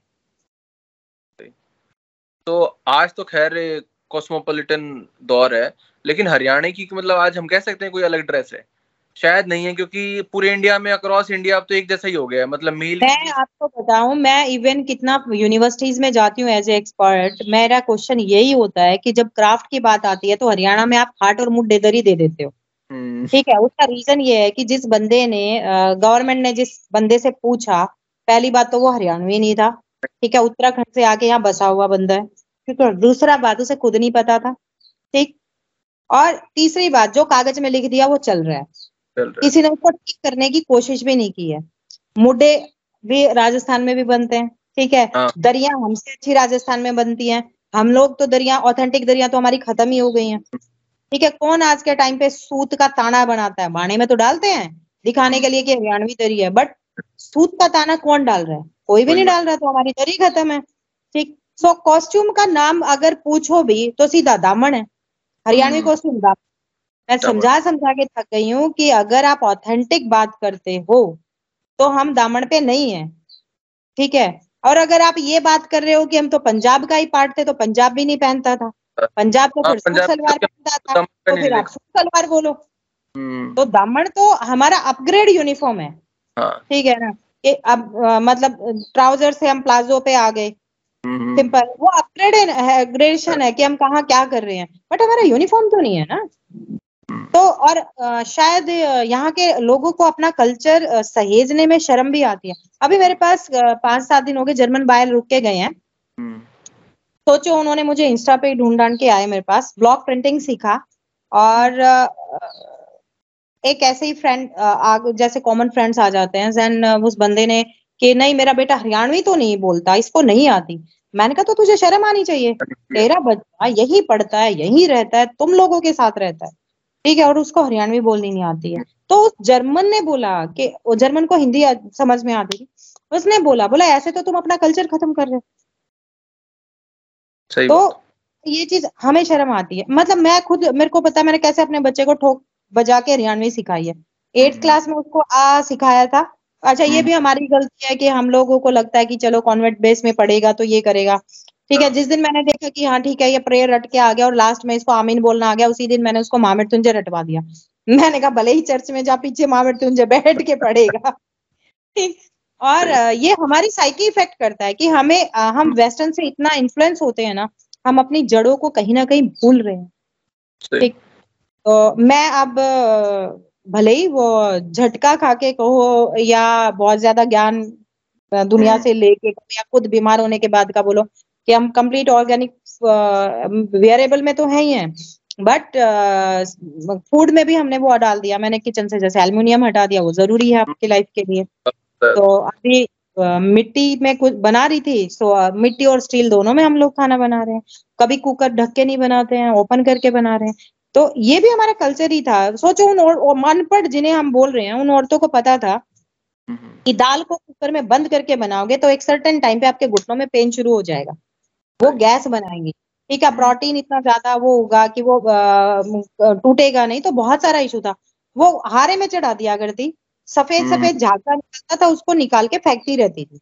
तो आज तो खैर कॉस्मोपोलिटन दौर है। लेकिन हरियाणा की मतलब आज हम कह सकते हैं कोई अलग ड्रेस है। शायद नहीं है क्योंकि पूरे इंडिया में अक्रॉस इंडिया अब तो एक जैसा ही हो गया है। मतलब मील मैं आपको बताऊँ मैं इवन कितना यूनिवर्सिटीज में जाती हूँ एज ए एक्सपर्ट मेरा क्वेश्चन यही होता है कि जब क्राफ्ट की बात आती है तो हरियाणा में आप हार्ट और मुड डेदर ही दे देते हो। हम्म। ठीक है उसका रीजन ये है कि जिस बंदे ने गवर्नमेंट ने जिस बंदे से पूछा पहली बात तो वो हरियाणवी नहीं था। ठीक है उत्तराखंड से आके यहाँ बसा हुआ बंदा है। ठीक है दूसरा बात उसे खुद नहीं पता था। ठीक और तीसरी बात जो कागज़ में लिख दिया वो चल रहा है। किसी ने उसको ठीक करने की कोशिश भी नहीं की है। मुड्डे भी राजस्थान में भी बनते हैं ठीक है? हाँ। दरिया हमसे अच्छी राजस्थान में बनती हैं। हम लोग तो दरिया ऑथेंटिक दरिया तो हमारी खत्म ही हो गई हैं। ठीक है कौन आज के टाइम पे सूत का ताना बनाता है? बाणे में तो डालते हैं दिखाने के लिए कि हरियाणवी दरी है बट सूत का ताना कौन डाल रहा है? कोई भी नहीं डाल रहा तो हमारी दरी खत्म है। ठीक सो कॉस्ट्यूम का नाम अगर पूछो भी तो सीधा दामन है। हरियाणवी हम्म। दामन मैं समझा समझा के थक गई हूँ कि अगर आप ऑथेंटिक बात करते हो तो हम दामन पे नहीं है। ठीक है? और अगर आप ये बात कर रहे हो कि हम तो पंजाब का ही पार्ट थे तो पंजाब भी नहीं पहनता था। पंजाब तो फिर सूट सलवार पहनता था तो फिर आप सूट सलवार बोलो। हम्म। तो दामन तो हमारा अपग्रेड यूनिफॉर्म है। हाँ। ठीक है ना? कि अब मतलब ट्राउज़र से हम प्लाजो पे आ गए। Simple hmm. वो अपग्रेड है ग्रेडेशन है कि हम कहाँ क्या कर रहे हैं। बट हमारा यूनिफॉर्म तो नहीं है ना। हम्म। तो और आ, शायद यहाँ के लोगों को अपना कल्चर सहेजने में शर्म भी आती है। अभी मेरे पास पाँच सात दिन हो गए जर्मन बायर रुक के गए हैं। सोचो उन्होंने मुझे इंस्टा पे ढूंढ ढांड के आए मेरे पास ब्लॉक प्रिंटिंग सीखा। और एक ऐसे ही फ्रेंड जैसे कॉमन फ्रेंड्स आ जाते हैं जैन उस बंदे ने कि नहीं मेरा बेटा हरियाणवी तो नहीं बोलता इसको नहीं आती। मैंने कहा तो तुझे शर्म आनी चाहिए। तेरा बच्चा यही पढ़ता है यही रहता है तुम लोगों के साथ रहता है। ठीक है और उसको हरियाणवी बोलनी नहीं आती है। तो उस जर्मन ने बोला कि वो जर्मन को हिंदी समझ में आती थी। उसने बोला बोला ऐसे तो तुम अपना कल्चर खत्म कर रहे सही तो ये चीज़ हमें शर्म आती है। मतलब मैं खुद मेरे को पता है मैंने कैसे अपने बच्चे को ठोक बजा के हरियाणवी सिखाई है। एट्थ हम्म। क्लास में उसको आ सिखाया था। अच्छा ये हम्म। भी हमारी गलती है कि हम लोगों को लगता है कि चलो कॉन्वेंट बेस में पढ़ेगा तो ये करेगा। ठीक है। जिस दिन मैंने देखा कि हाँ ठीक है ये प्रेयर रट के आ गया और लास्ट में इसको आमीन बोलना आ गया उसी दिन मैंने उसको मामिर तुंजे रटवा दिया। मैंने कहा भले ही चर्च में जा पीछे मामिर तुंजे बैठ के पढ़ेगा। और ये हमारी साइकी इफ़ेक्ट करता है कि हमें हम वेस्टर्न से इतना इन्फ्लुएंस होते हैं ना हम अपनी जड़ों को कहीं ना कहीं भूल रहे हैं। ठीक तो मैं अब भले ही वो झटका खा के कहो या बहुत ज़्यादा ज्ञान दुनिया। से लेके या खुद बीमार होने के बाद का बोलो कि हम कंप्लीट ऑर्गेनिक वेरिएबल में तो है ही है। बट फ़ूड में भी हमने वो डाल दिया। मैंने किचन से जैसे एल्युमिनियम हटा दिया वो ज़रूरी है आपकी लाइफ के लिए। तो अभी मिट्टी में कुछ बना रही थी सो अ, मिट्टी और स्टील दोनों में हम लोग खाना बना रहे हैं। कभी कुकर ढक के नहीं बनाते हैं ओपन करके बना रहे हैं। तो ये भी हमारा कल्चर ही था। सोचो उन और- अनपढ़ जिन्हें हम बोल रहे हैं उन औरतों को पता था हम्म। कि दाल को कुकर में बंद करके बनाओगे तो एक सर्टेन टाइम पे आपके घुटनों में पेन शुरू हो जाएगा। वो गैस बनाएँगी। ठीक है प्रोटीन इतना ज़्यादा वो होगा कि वो टूटेगा नहीं तो बहुत सारा इशू था। वो हारे में चढ़ा दिया करती। सफ़ेद हम्म। सफ़ेद झाग निकलता था उसको निकाल के फेंकती रहती थी।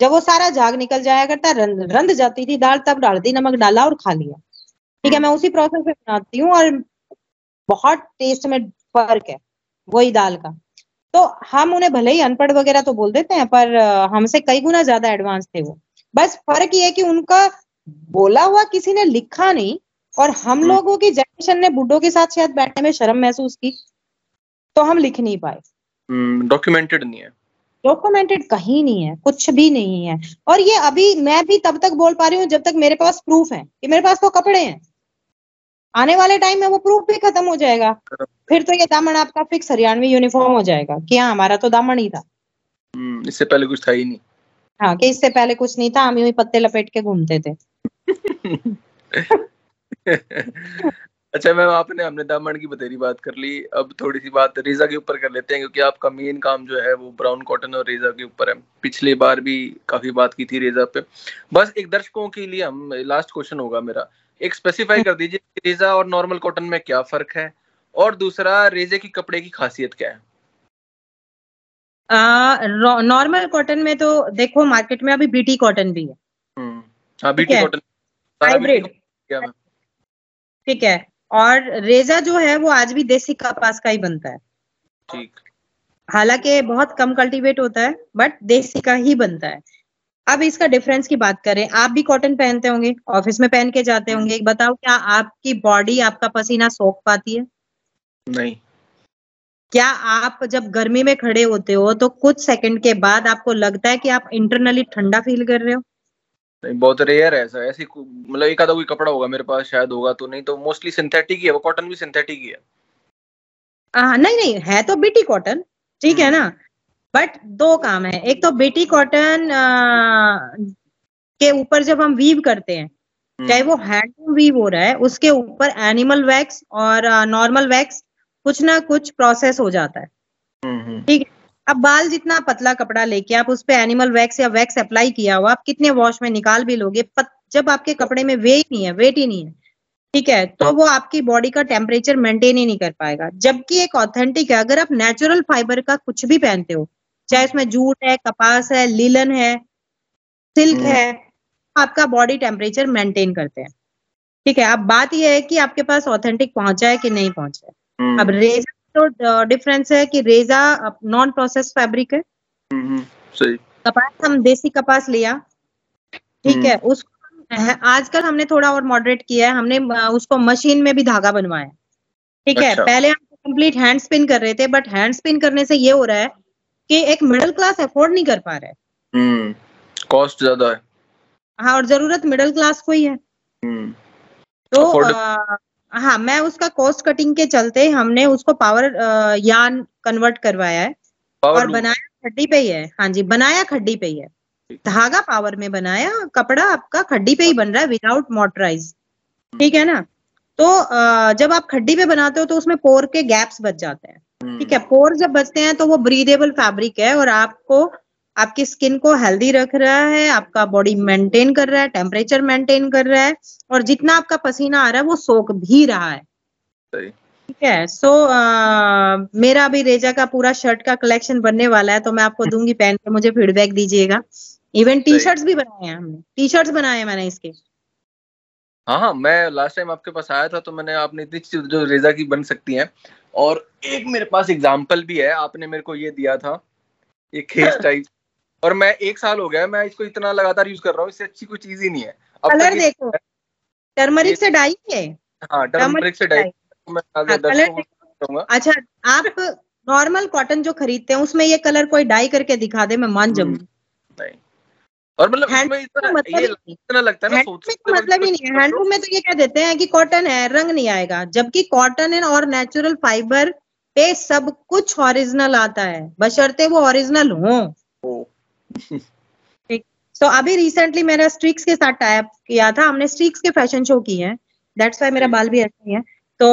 जब वो सारा झाग निकल जाया करता रंध रंध जाती थी दाल तब डाल दी नमक डाला और खा लिया। ठीक है मैं उसी प्रोसेस में बनाती हूँ और बहुत टेस्ट में फ़र्क है वही दाल का। तो हम उन्हें भले ही अनपढ़ वगैरह तो बोल देते हैं पर हमसे कई गुना ज़्यादा एडवांस थे वो। बस फ़र्क ये है कि उनका बोला हुआ किसी ने लिखा नहीं और हम हम्म। लोगों की जनरेशन ने बुड्ढों के साथ शायद बैठने में शर्म महसूस की तो हम लिख नहीं पाए। डॉक्यूमेंटेड नहीं है। डॉक्यूमेंटेड कहीं नहीं है कुछ भी नहीं है। और ये अभी मैं भी तब तक बोल पा रही हूँ जब तक मेरे पास प्रूफ है कि मेरे पास तो कपड़े हैं। आने वाले टाइम में वो प्रूफ भी खत्म हो जाएगा। फिर तो ये दामन आपका फिक्स हरियाणवी यूनिफॉर्म हो जाएगा कि हाँ हमारा तो दामन ही था। हम्म, इससे पहले कुछ था ही नहीं। हाँ कि इससे पहले कुछ नहीं था हम यूँ ही पत्ते लपेट के घूमते थे। अच्छा मैम आपने हमने दामन की बतेरी बात कर ली। अब थोड़ी सी बात रेजा के ऊपर कर लेते हैं क्योंकि आपका मेन काम जो है वो ब्राउन कॉटन और रेजा के ऊपर है। पिछले बार भी काफ़ी बात की थी रेजा पे। बस एक दर्शकों के लिए हम लास्ट क्वेश्चन होगा मेरा। एक स्पेसिफाई कर दीजिए रेजा और नॉर्मल कॉटन में क्या फ़र्क है? और दूसरा रेजे की कपड़े की खासियत क्या है? नॉर्मल कॉटन में तो देखो मार्केट में अभी बीटी कॉटन भी है। हम्म, हाँ बीटी कॉटन हाइब्रिड ठीक है। और रेजा जो है वो आज भी देसी कपास का ही बनता है। ठीक। हालाँकि बहुत कम कल्टीवेट होता है बट देसी का ही बनता है। अब इसका डिफरेंस की बात करें आप भी कॉटन पहनते होंगे ऑफ़िस में पहन के जाते होंगे। बताओ क्या आपकी बॉडी आपका पसीना सोख पाती है? नहीं। क्या आप जब गर्मी में खड़े होते हो तो कुछ सेकंड के बाद आपको लगता है कि आप इंटरनली ठंडा फील कर रहे हो? नहीं बहुत रेयर है ऐसा। ऐसी मतलब एक आधा कोई कपड़ा होगा मेरे पास शायद होगा तो नहीं तो मोस्टली सिंथेटिक ही है वो कॉटन भी सिंथेटिक ही है। आ, नहीं नहीं है तो बीटी कॉटन ठीक है ना? बट दो काम है। एक तो बेटी कॉटन के ऊपर जब हम वीव करते हैं हम्म, चाहे वो हैंड वीव हो रहा है उसके ऊपर एनिमल वैक्स और नॉर्मल वैक्स कुछ ना कुछ प्रोसेस हो जाता है। ठीक है? अब बाल जितना पतला कपड़ा लेके आप उस पर एनिमल वैक्स या वैक्स अप्लाई किया हुआ आप कितने वॉश में निकाल भी लोगे पत, जब आपके कपड़े में वे ही नहीं है वेट ही नहीं है ठीक है? तो वो आपकी बॉडी का टेम्परेचर मेंटेन ही नहीं कर पाएगा। जबकि एक ऑथेंटिक है अगर आप नेचुरल फाइबर का कुछ भी पहनते हो चाहे उसमें जूट है कपास है लीलन है सिल्क हम्म। है आपका बॉडी टेम्परेचर मेंटेन करते हैं ठीक है अब बात यह है कि आपके पास ऑथेंटिक पहुँचा है कि नहीं पहुँचा है हम्म, अब रेजा तो डिफरेंस है कि रेजा नॉन प्रोसेस फैब्रिक है हम्म, सही कपास हम देसी कपास लिया ठीक। है उसको आजकल हमने थोड़ा और मॉडरेट किया है हमने उसको मशीन में भी धागा बनवाया है। ठीक है अच्छा। पहले हम कंप्लीट हैंड स्पिन कर रहे थे बट हैंड स्पिन करने से ये हो रहा है कि एक मिडिल क्लास अफोर्ड नहीं कर पा रहा है। हम्म कॉस्ट ज़्यादा है। हाँ और ज़रूरत मिडिल क्लास को ही है। हम्म तो अ, हाँ मैं उसका कॉस्ट कटिंग के चलते हमने उसको पावर यान कन्वर्ट करवाया है। और बनाया खड्डी पे ही है। हाँ जी बनाया खड्डी पे ही है। धागा पावर में बनाया कपड़ा आपका खड्डी पे ही बन रहा है विदाउट मोटराइज ठीक है ना? तो अ, जब आप खड्डी पे बनाते हो तो उसमें पोर के गैप्स बच जाते हैं। हम्म, ठीक है पोर जब बचते हैं तो वो ब्रीदेबल फैब्रिक है और आपको आपकी स्किन को हेल्दी रख रहा है आपका बॉडी मेंटेन कर रहा है टेम्परेचर मेंटेन कर रहा है और जितना आपका पसीना आ रहा है वो सोख भी रहा है। ठीक है सो मेरा अभी रेजा का पूरा शर्ट का कलेक्शन बनने वाला है तो मैं आपको दूँगी पहन के मुझे फीडबैक दीजिएगा। इवन टी शर्ट्स भी बनाए हैं हमने। टी शर्ट्स बनाए हैं मैंने इसके। हाँ हाँ मैं लास्ट टाइम आपके पास आया था तो मैंने आपने इतनी चीज़ जो रेजा की बन सकती हैं और एक मेरे पास एग्ज़ाम्पल भी है आपने मेरे को ये दिया था ये खेस टाइप और मैं एक साल हो गया मैं इसको इतना लगातार यूज़ कर रहा हूँ इससे अच्छी कोई चीज़ ही नहीं है। अब कलर देखो। टर्मरिक से डाई है? हाँ टर्मरिक से डाई। हाँ, अच्छा आप नॉर्मल कॉटन जो खरीदते हैं उसमें ये कलर कोई डाई करके दिखा दे मैं मान हम्म, जाऊँगी और मतलब इतना मतलब इतना लगता है ना हैंडलूम सोच में तो मतलब ही नहीं है। हैंडलूम में तो ये कह देते हैं कि कॉटन है रंग नहीं आएगा। जबकि कॉटन है और नेचुरल फाइबर पे सब कुछ ओरिजिनल आता है। बशर्ते वो ओरिजिनल हो। तो अभी रिसेंटली मेरा स्ट्रिक्स के साथ टाइप किया था। हमने स्ट्रिक्स के फ़ैशन शो किए हैं। दैट्स वाई मेरा बाल भी ऐसे ही है। तो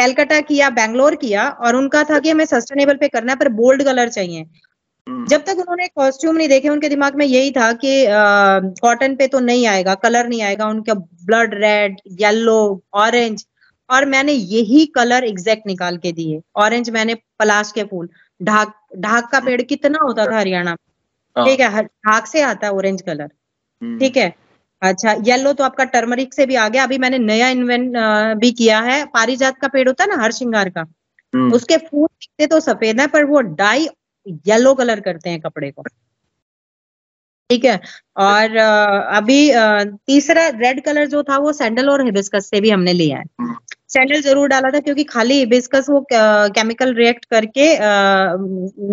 कैलकाटा किया बैंगलोर किया और उनका था कि हमें सस्टेनेबल पे करना है पर बोल्ड कलर चाहिए। जब तक उन्होंने कॉस्ट्यूम नहीं देखे उनके दिमाग में यही था कि कॉटन पे तो नहीं आएगा कलर नहीं आएगा उनका ब्लड रेड येलो ऑरेंज और मैंने यही कलर एग्जैक्ट निकाल के दिए। ऑरेंज मैंने पलाश के फूल। ढाक ढाक का पेड़ कितना होता था हरियाणा में? हाँ, ठीक है ढाक से आता है ऑरेंज कलर हम्म, ठीक है? अच्छा येलो तो आपका टर्मरिक से भी आ गया। अभी मैंने नया इन्वेंट भी किया है। पारिजात का पेड़ होता है ना हर श्रृंगार का हम्म, उसके फूल दिखते तो सफ़ेद है पर वो डाई येलो कलर करते हैं कपड़े को। ठीक है? और अभी तीसरा रेड कलर जो था वो सैंडल और हिबिस्कस से भी हमने लिया है। सैंडल ज़रूर डाला था क्योंकि खाली हिबिस्कस वो केमिकल रिएक्ट करके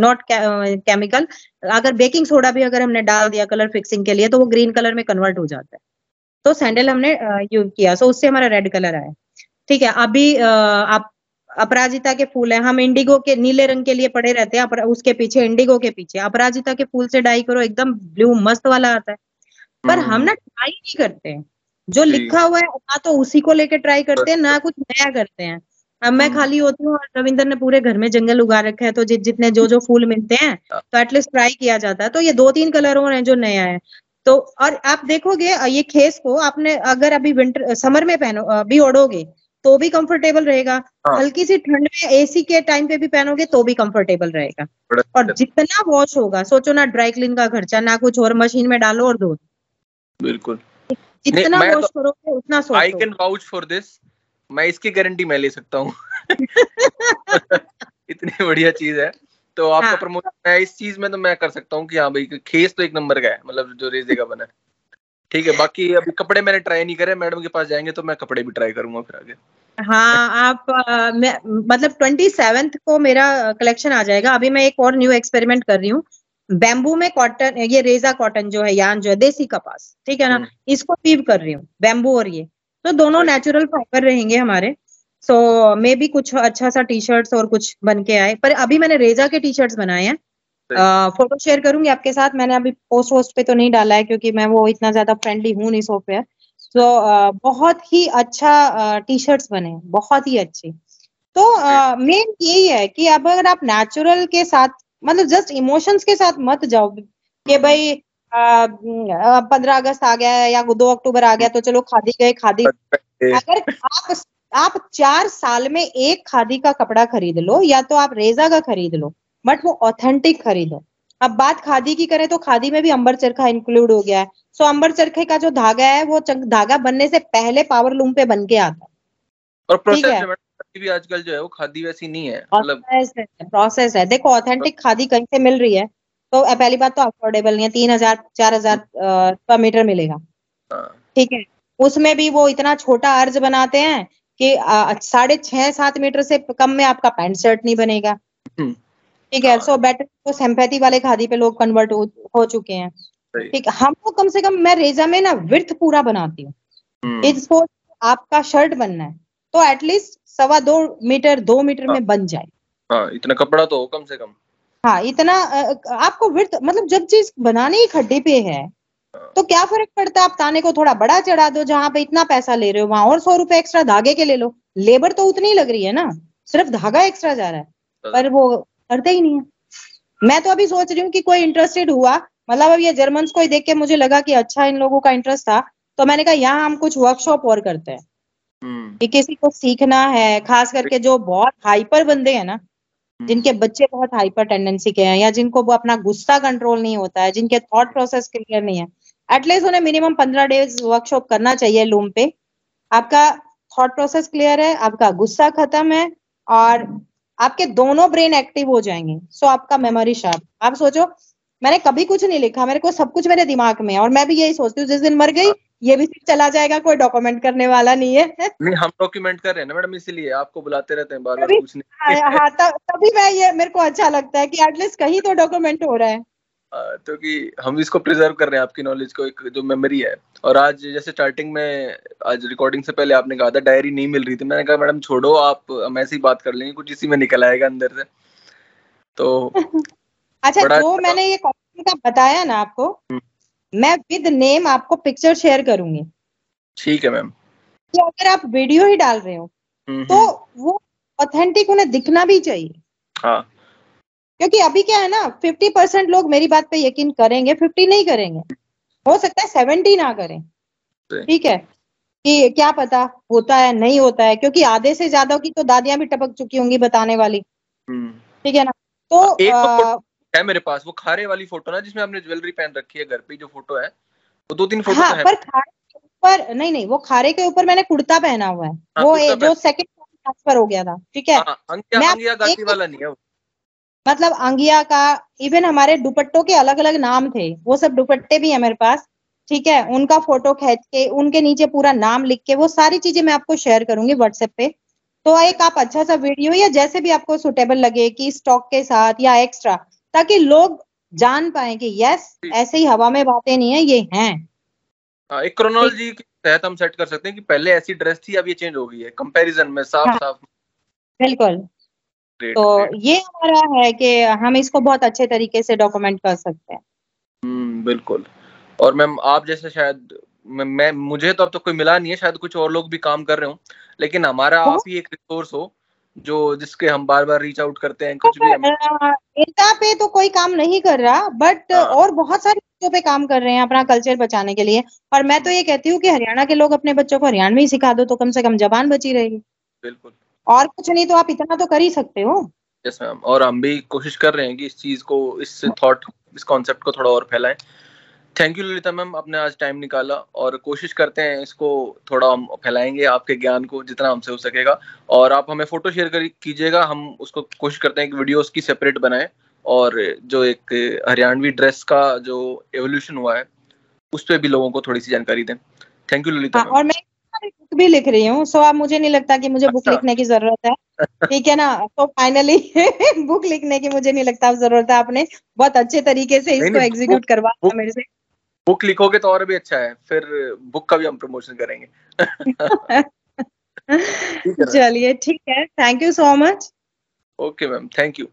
नॉट केमिकल अगर बेकिंग सोडा भी अगर हमने डाल दिया कलर फिक्सिंग के लिए तो वो ग्रीन कलर में कन्वर्ट हो जाता है। तो सैंडल हमने यूज़ किया। सो उससे हमारा रेड कलर आया। ठीक है? अभी आप अपराजिता के फूल है। हम इंडिगो के नीले रंग के लिए पड़े रहते हैं उसके पीछे इंडिगो के पीछे। अपराजिता के फूल से डाई करो एकदम ब्लू मस्त वाला आता है। पर हम्म, हम ना ट्राई नहीं करते। हैं जो। लिखा हुआ है ना तो उसी को लेके ट्राई करते हैं ना कुछ नया करते हैं। अब मैं हम्म। खाली होती हूँ और रविंदर ने पूरे घर में जंगल उगा रखा है तो जि, जितने जो जो फूल मिलते हैं तो एटलीस्ट ट्राई किया जाता है। तो ये दो तीन कलर और हैं जो नया है। तो और आप देखोगे ये खेस को आपने अगर अभी विंटर समर में पहनो अभी ओढ़ोगे तो भी कंफर्टेबल रहेगा। हाँ। हल्की सी ठंड में एसी के टाइम पे भी पहनोगे तो भी कंफर्टेबल रहेगा। और अच्छा, जितना वॉश होगा सोचो ना ड्राई क्लीन का खर्चा ना कुछ और मशीन में डालो और धो। बिल्कुल। जितना वॉश तो- करोगे उतना I can vouch for this मैं इसकी गारंटी मैं ले सकता हूँ। इतनी बढ़िया चीज़ है। तो आपका हाँ। प्रमोशन मैं इस चीज़ में तो मैं कर सकता हूँ कि हाँ भाई खेस तो एक नंबर का है मतलब जो रेजे का बना है। ठीक है बाकी अभी कपड़े मैंने ट्राई नहीं करे मैडम के पास जाएँगे तो मैं कपड़े भी ट्राई करूँगा फिर आगे। हाँ आप अ, मैं मतलब ट्वेंटी सेवेंथ को मेरा कलेक्शन आ जाएगा। अभी मैं एक और न्यू एक्सपेरिमेंट कर रही हूँ। बैम्बू में कॉटन ये रेजा कॉटन जो है यान जो है देसी कपास ठीक है ना? हम्म। इसको वीव कर रही हूँ बैम्बू और ये। तो दोनों नेचुरल फाइबर रहेंगे हमारे। सो मे भी कुछ अच्छा सा टी शर्ट्स और कुछ बन के आए पर अभी मैंने रेजा के टी शर्ट्स बनाए हैं। फ़ोटो शेयर करूँगी आपके साथ। मैंने अभी पोस्ट वोस्ट पे तो नहीं डाला है क्योंकि मैं वो इतना ज़्यादा फ्रेंडली हूँ नहीं सॉफ्टवेयर तो बहुत ही अच्छा टी शर्ट्स बने बहुत ही अच्छे। तो मेन यही है कि अब अगर आप नेचुरल के साथ मतलब जस्ट इमोशंस के साथ मत जाओ कि भाई पंद्रह अगस्त आ गया है या दो अक्टूबर आ गया तो चलो खादी गए खादी अगर आप आप चार साल में एक खादी का कपड़ा खरीद लो या तो आप रेजा का खरीद लो। बट वो ऑथेंटिक खरीदो। अब बात खादी की करें तो खादी में भी अंबर चरखा इंक्लूड हो गया है। सो अंबर चरखे का जो धागा है वो धागा बनने से पहले पावर लूम पे बन के आता है। और प्रोसेस है। भी आजकल जो है वो खादी वैसी नहीं है मतलब प्रोसेस है देखो ऑथेंटिक खादी कहीं से मिल रही है तो पहली बात तो अफोर्डेबल नहीं है। तीन हज़ार चार हज़ार पर मीटर मिलेगा। हाँ, ठीक है। उसमें भी वो इतना छोटा अर्ज़ बनाते हैं कि साढ़े छह सात मीटर से कम में आपका पैंट शर्ट नहीं बनेगा। हम्म। ठीक है हाँ। सो बेटर तो सिंपैथी वाले खादी पे लोग कन्वर्ट हो, हो चुके हैं। ठीक है हमको कम से कम मैं रेजा में ना विर्थ पूरा बनाती हूँ। हम्म, इसको आपका शर्ट बनना है। तो एटलीस्ट सवा दो मीटर दो मीटर में बन जाए। हाँ इतना कपड़ा तो हो कम से कम। हाँ इतना आपको विर्थ मतलब जब चीज़ बनाने ही खड्डे पे है तो क्या फ़र्क पड़ता है? आप ताने को थोड़ा बड़ा चढ़ा दो जहाँ पे इतना पैसा ले रहे हो वहाँ और सौ रुपए एक्स्ट्रा धागे के ले लो। लेबर तो उतनी लग रही है ना। सिर्फ़ धागा एक्स्ट्रा जा रहा है। पर वो करते ही नहीं है मैं तो अभी सोच रही हूँ कि कोई इंटरेस्टेड हुआ मतलब अब ये जर्मन को ही देख के मुझे लगा कि अच्छा इन लोगों का इंटरेस्ट था तो मैंने कहा यहाँ हम कुछ वर्कशॉप और करते हैं हम्म। कि किसी को सीखना है खास करके जो बहुत हाइपर बंदे हैं ना हम्म। जिनके बच्चे बहुत हाइपर टेंडेंसी के हैं या जिनको वो अपना गुस्सा कंट्रोल नहीं होता है जिनके थॉट प्रोसेस क्लियर नहीं है एटलीस्ट उन्हें मिनिमम पंद्रह डेज़ वर्कशॉप करना चाहिए लूम पे आपका थॉट प्रोसेस क्लियर है आपका गुस्सा खत्म है और आपके दोनों ब्रेन एक्टिव हो जाएँगे। सो आपका मेमोरी शार्प आप सोचो मैंने कभी कुछ नहीं लिखा मेरे को सब कुछ मेरे दिमाग में है और मैं भी यही सोचती हूँ जिस दिन मर गई ये भी सिर्फ़ चला जाएगा कोई डॉक्यूमेंट करने वाला नहीं है। नहीं हम डॉक्यूमेंट कर रहे हैं ना मैडम इसीलिए आपको बुलाते रहते हैं बार बार पूछने। हाँ, हाँ तभी मैं ये मेरे को अच्छा लगता है कि एटलीस्ट कहीं तो डॉक्यूमेंट हो रहा है। तो कि हम इसको प्रिजर्व कर रहे हैं आपकी नॉलेज को एक जो मेमोरी है। और आज जैसे स्टार्टिंग में आज रिकॉर्डिंग से पहले आपने कहा था डायरी नहीं मिल रही थी। मैंने कहा मैडम छोड़ो आप हम ऐसे ही बात कर लेंगे कुछ इसी में निकल आएगा अंदर से। तो अच्छा जो अच्छा मैंने ये का बताया ना आपको हम्म। मैं विद नेम आपको पिक्चर शेयर करूँगी। ठीक है मैम तो अगर आप वीडियो ही डाल रहे हो हम्म, तो हम्म। वो ऑथेंटिक उन्हें दिखना भी चाहिए। हाँ। क्योंकि अभी क्या है ना फिफ्टी परसेंट लोग मेरी बात पे यकीन करेंगे फिफ्टी नहीं करेंगे। हो सकता है सेवेंटी ना करें। ठीक है? कि क्या पता होता है नहीं होता है क्योंकि आधे से ज़्यादा की तो दादियाँ भी टपक चुकी होंगी बताने वाली। ठीक है ना? तो, एक तो है मेरे पास वो खारे वाली फ़ोटो ना जिसमें आपने ज्वेलरी पहन रखी है घर पे जो फ़ोटो है वो दो तीन फ़ोटो हाँ, है। पर खारे के ऊपर नहीं नहीं वो खारे के ऊपर मैंने कुर्ता पहना हुआ है। हाँ, वो जो सेकंड ट्रांसफ़र हो गया था। ठीक है? हाँ, अंगिया, अंगिया गाती वाला नहीं है मतलब अंगिया का इवन हमारे दुपट्टों के अलग अलग नाम थे वो सब दुपट्टे भी है मेरे पास ठीक है? उनका फ़ोटो खींच के उनके नीचे पूरा नाम लिख के वो सारी चीज़ें मैं आपको शेयर करूँगी व्हाट्सएप पे। तो एक आप अच्छा सा वीडियो या जैसे भी आपको सुटेबल लगे कि स्टॉक के साथ या एक्स्ट्रा ताकि लोग जान पाए कि यस ऐसे ही हवा में बातें नहीं है ये हैं। हाँ, एक क्रोनोलॉजी के तहत हम सेट कर सकते हैं कि पहले ऐसी ड्रेस थी अब ये चेंज हो गई है कंपैरिजन में साफ़ हाँ, साफ़। बिल्कुल। तो ये हमारा है कि हम इसको बहुत अच्छे तरीके से डॉक्यूमेंट कर सकते हैं। हम्म बिल्कुल। और मैम आप जैसे शायद मैं, मैं मुझे तो अब तो कोई मिला नहीं है शायद कुछ और लोग भी काम कर रहे हो। लेकिन हमारा आप ही एक रिसोर्स हो जो जिसके हम बार बार रीच आउट करते हैं कुछ भी इंटा पे तो कोई काम नहीं कर रहा बट हाँ. और बहुत सारी चीज़ों पे काम कर रहे हैं अपना कल्चर बचाने के लिए। और मैं तो ये कहती हूँ कि हरियाणा के लोग अपने बच्चों को हरियाणवी ही सिखा दो तो कम से कम जबान बची रहेगी बिल्कुल। और कुछ नहीं तो आप इतना तो कर ही सकते हो। यस मैम और हम भी कोशिश कर रहे हैं कि इस चीज़ को इस थॉट इस कॉन्सेप्ट को थोड़ा और फैलाएँ। थैंक यू ललिता मैम आपने आज टाइम निकाला और कोशिश करते हैं इसको थोड़ा हम फैलाएँगे आपके ज्ञान को जितना हमसे हो सकेगा। और आप हमें फ़ोटो शेयर कीजिएगा। हम उसको कोशिश करते हैं कि वीडियो उसकी सेपरेट बनाए। और जो एक हरियाणवी ड्रेस का जो एवोल्यूशन हुआ है उस पर भी लोगों को थोड़ी सी जानकारी दें। थैंक यू ललिता और मैं बुक भी लिख रही हूँ सो अब मुझे नहीं लगता कि मुझे बुक अच्छा। लिखने की ज़रूरत है। ठीक है ना? तो फाइनली बुक लिखने की मुझे नहीं लगता ज़रूरत है। आपने बहुत अच्छे तरीके से इसको एग्जीक्यूट करवा मेरे से। बुक लिखोगे तो और भी अच्छा है फिर बुक का भी हम प्रमोशन करेंगे। चलिए ठीक है। Thank you so much okay ma'am thank you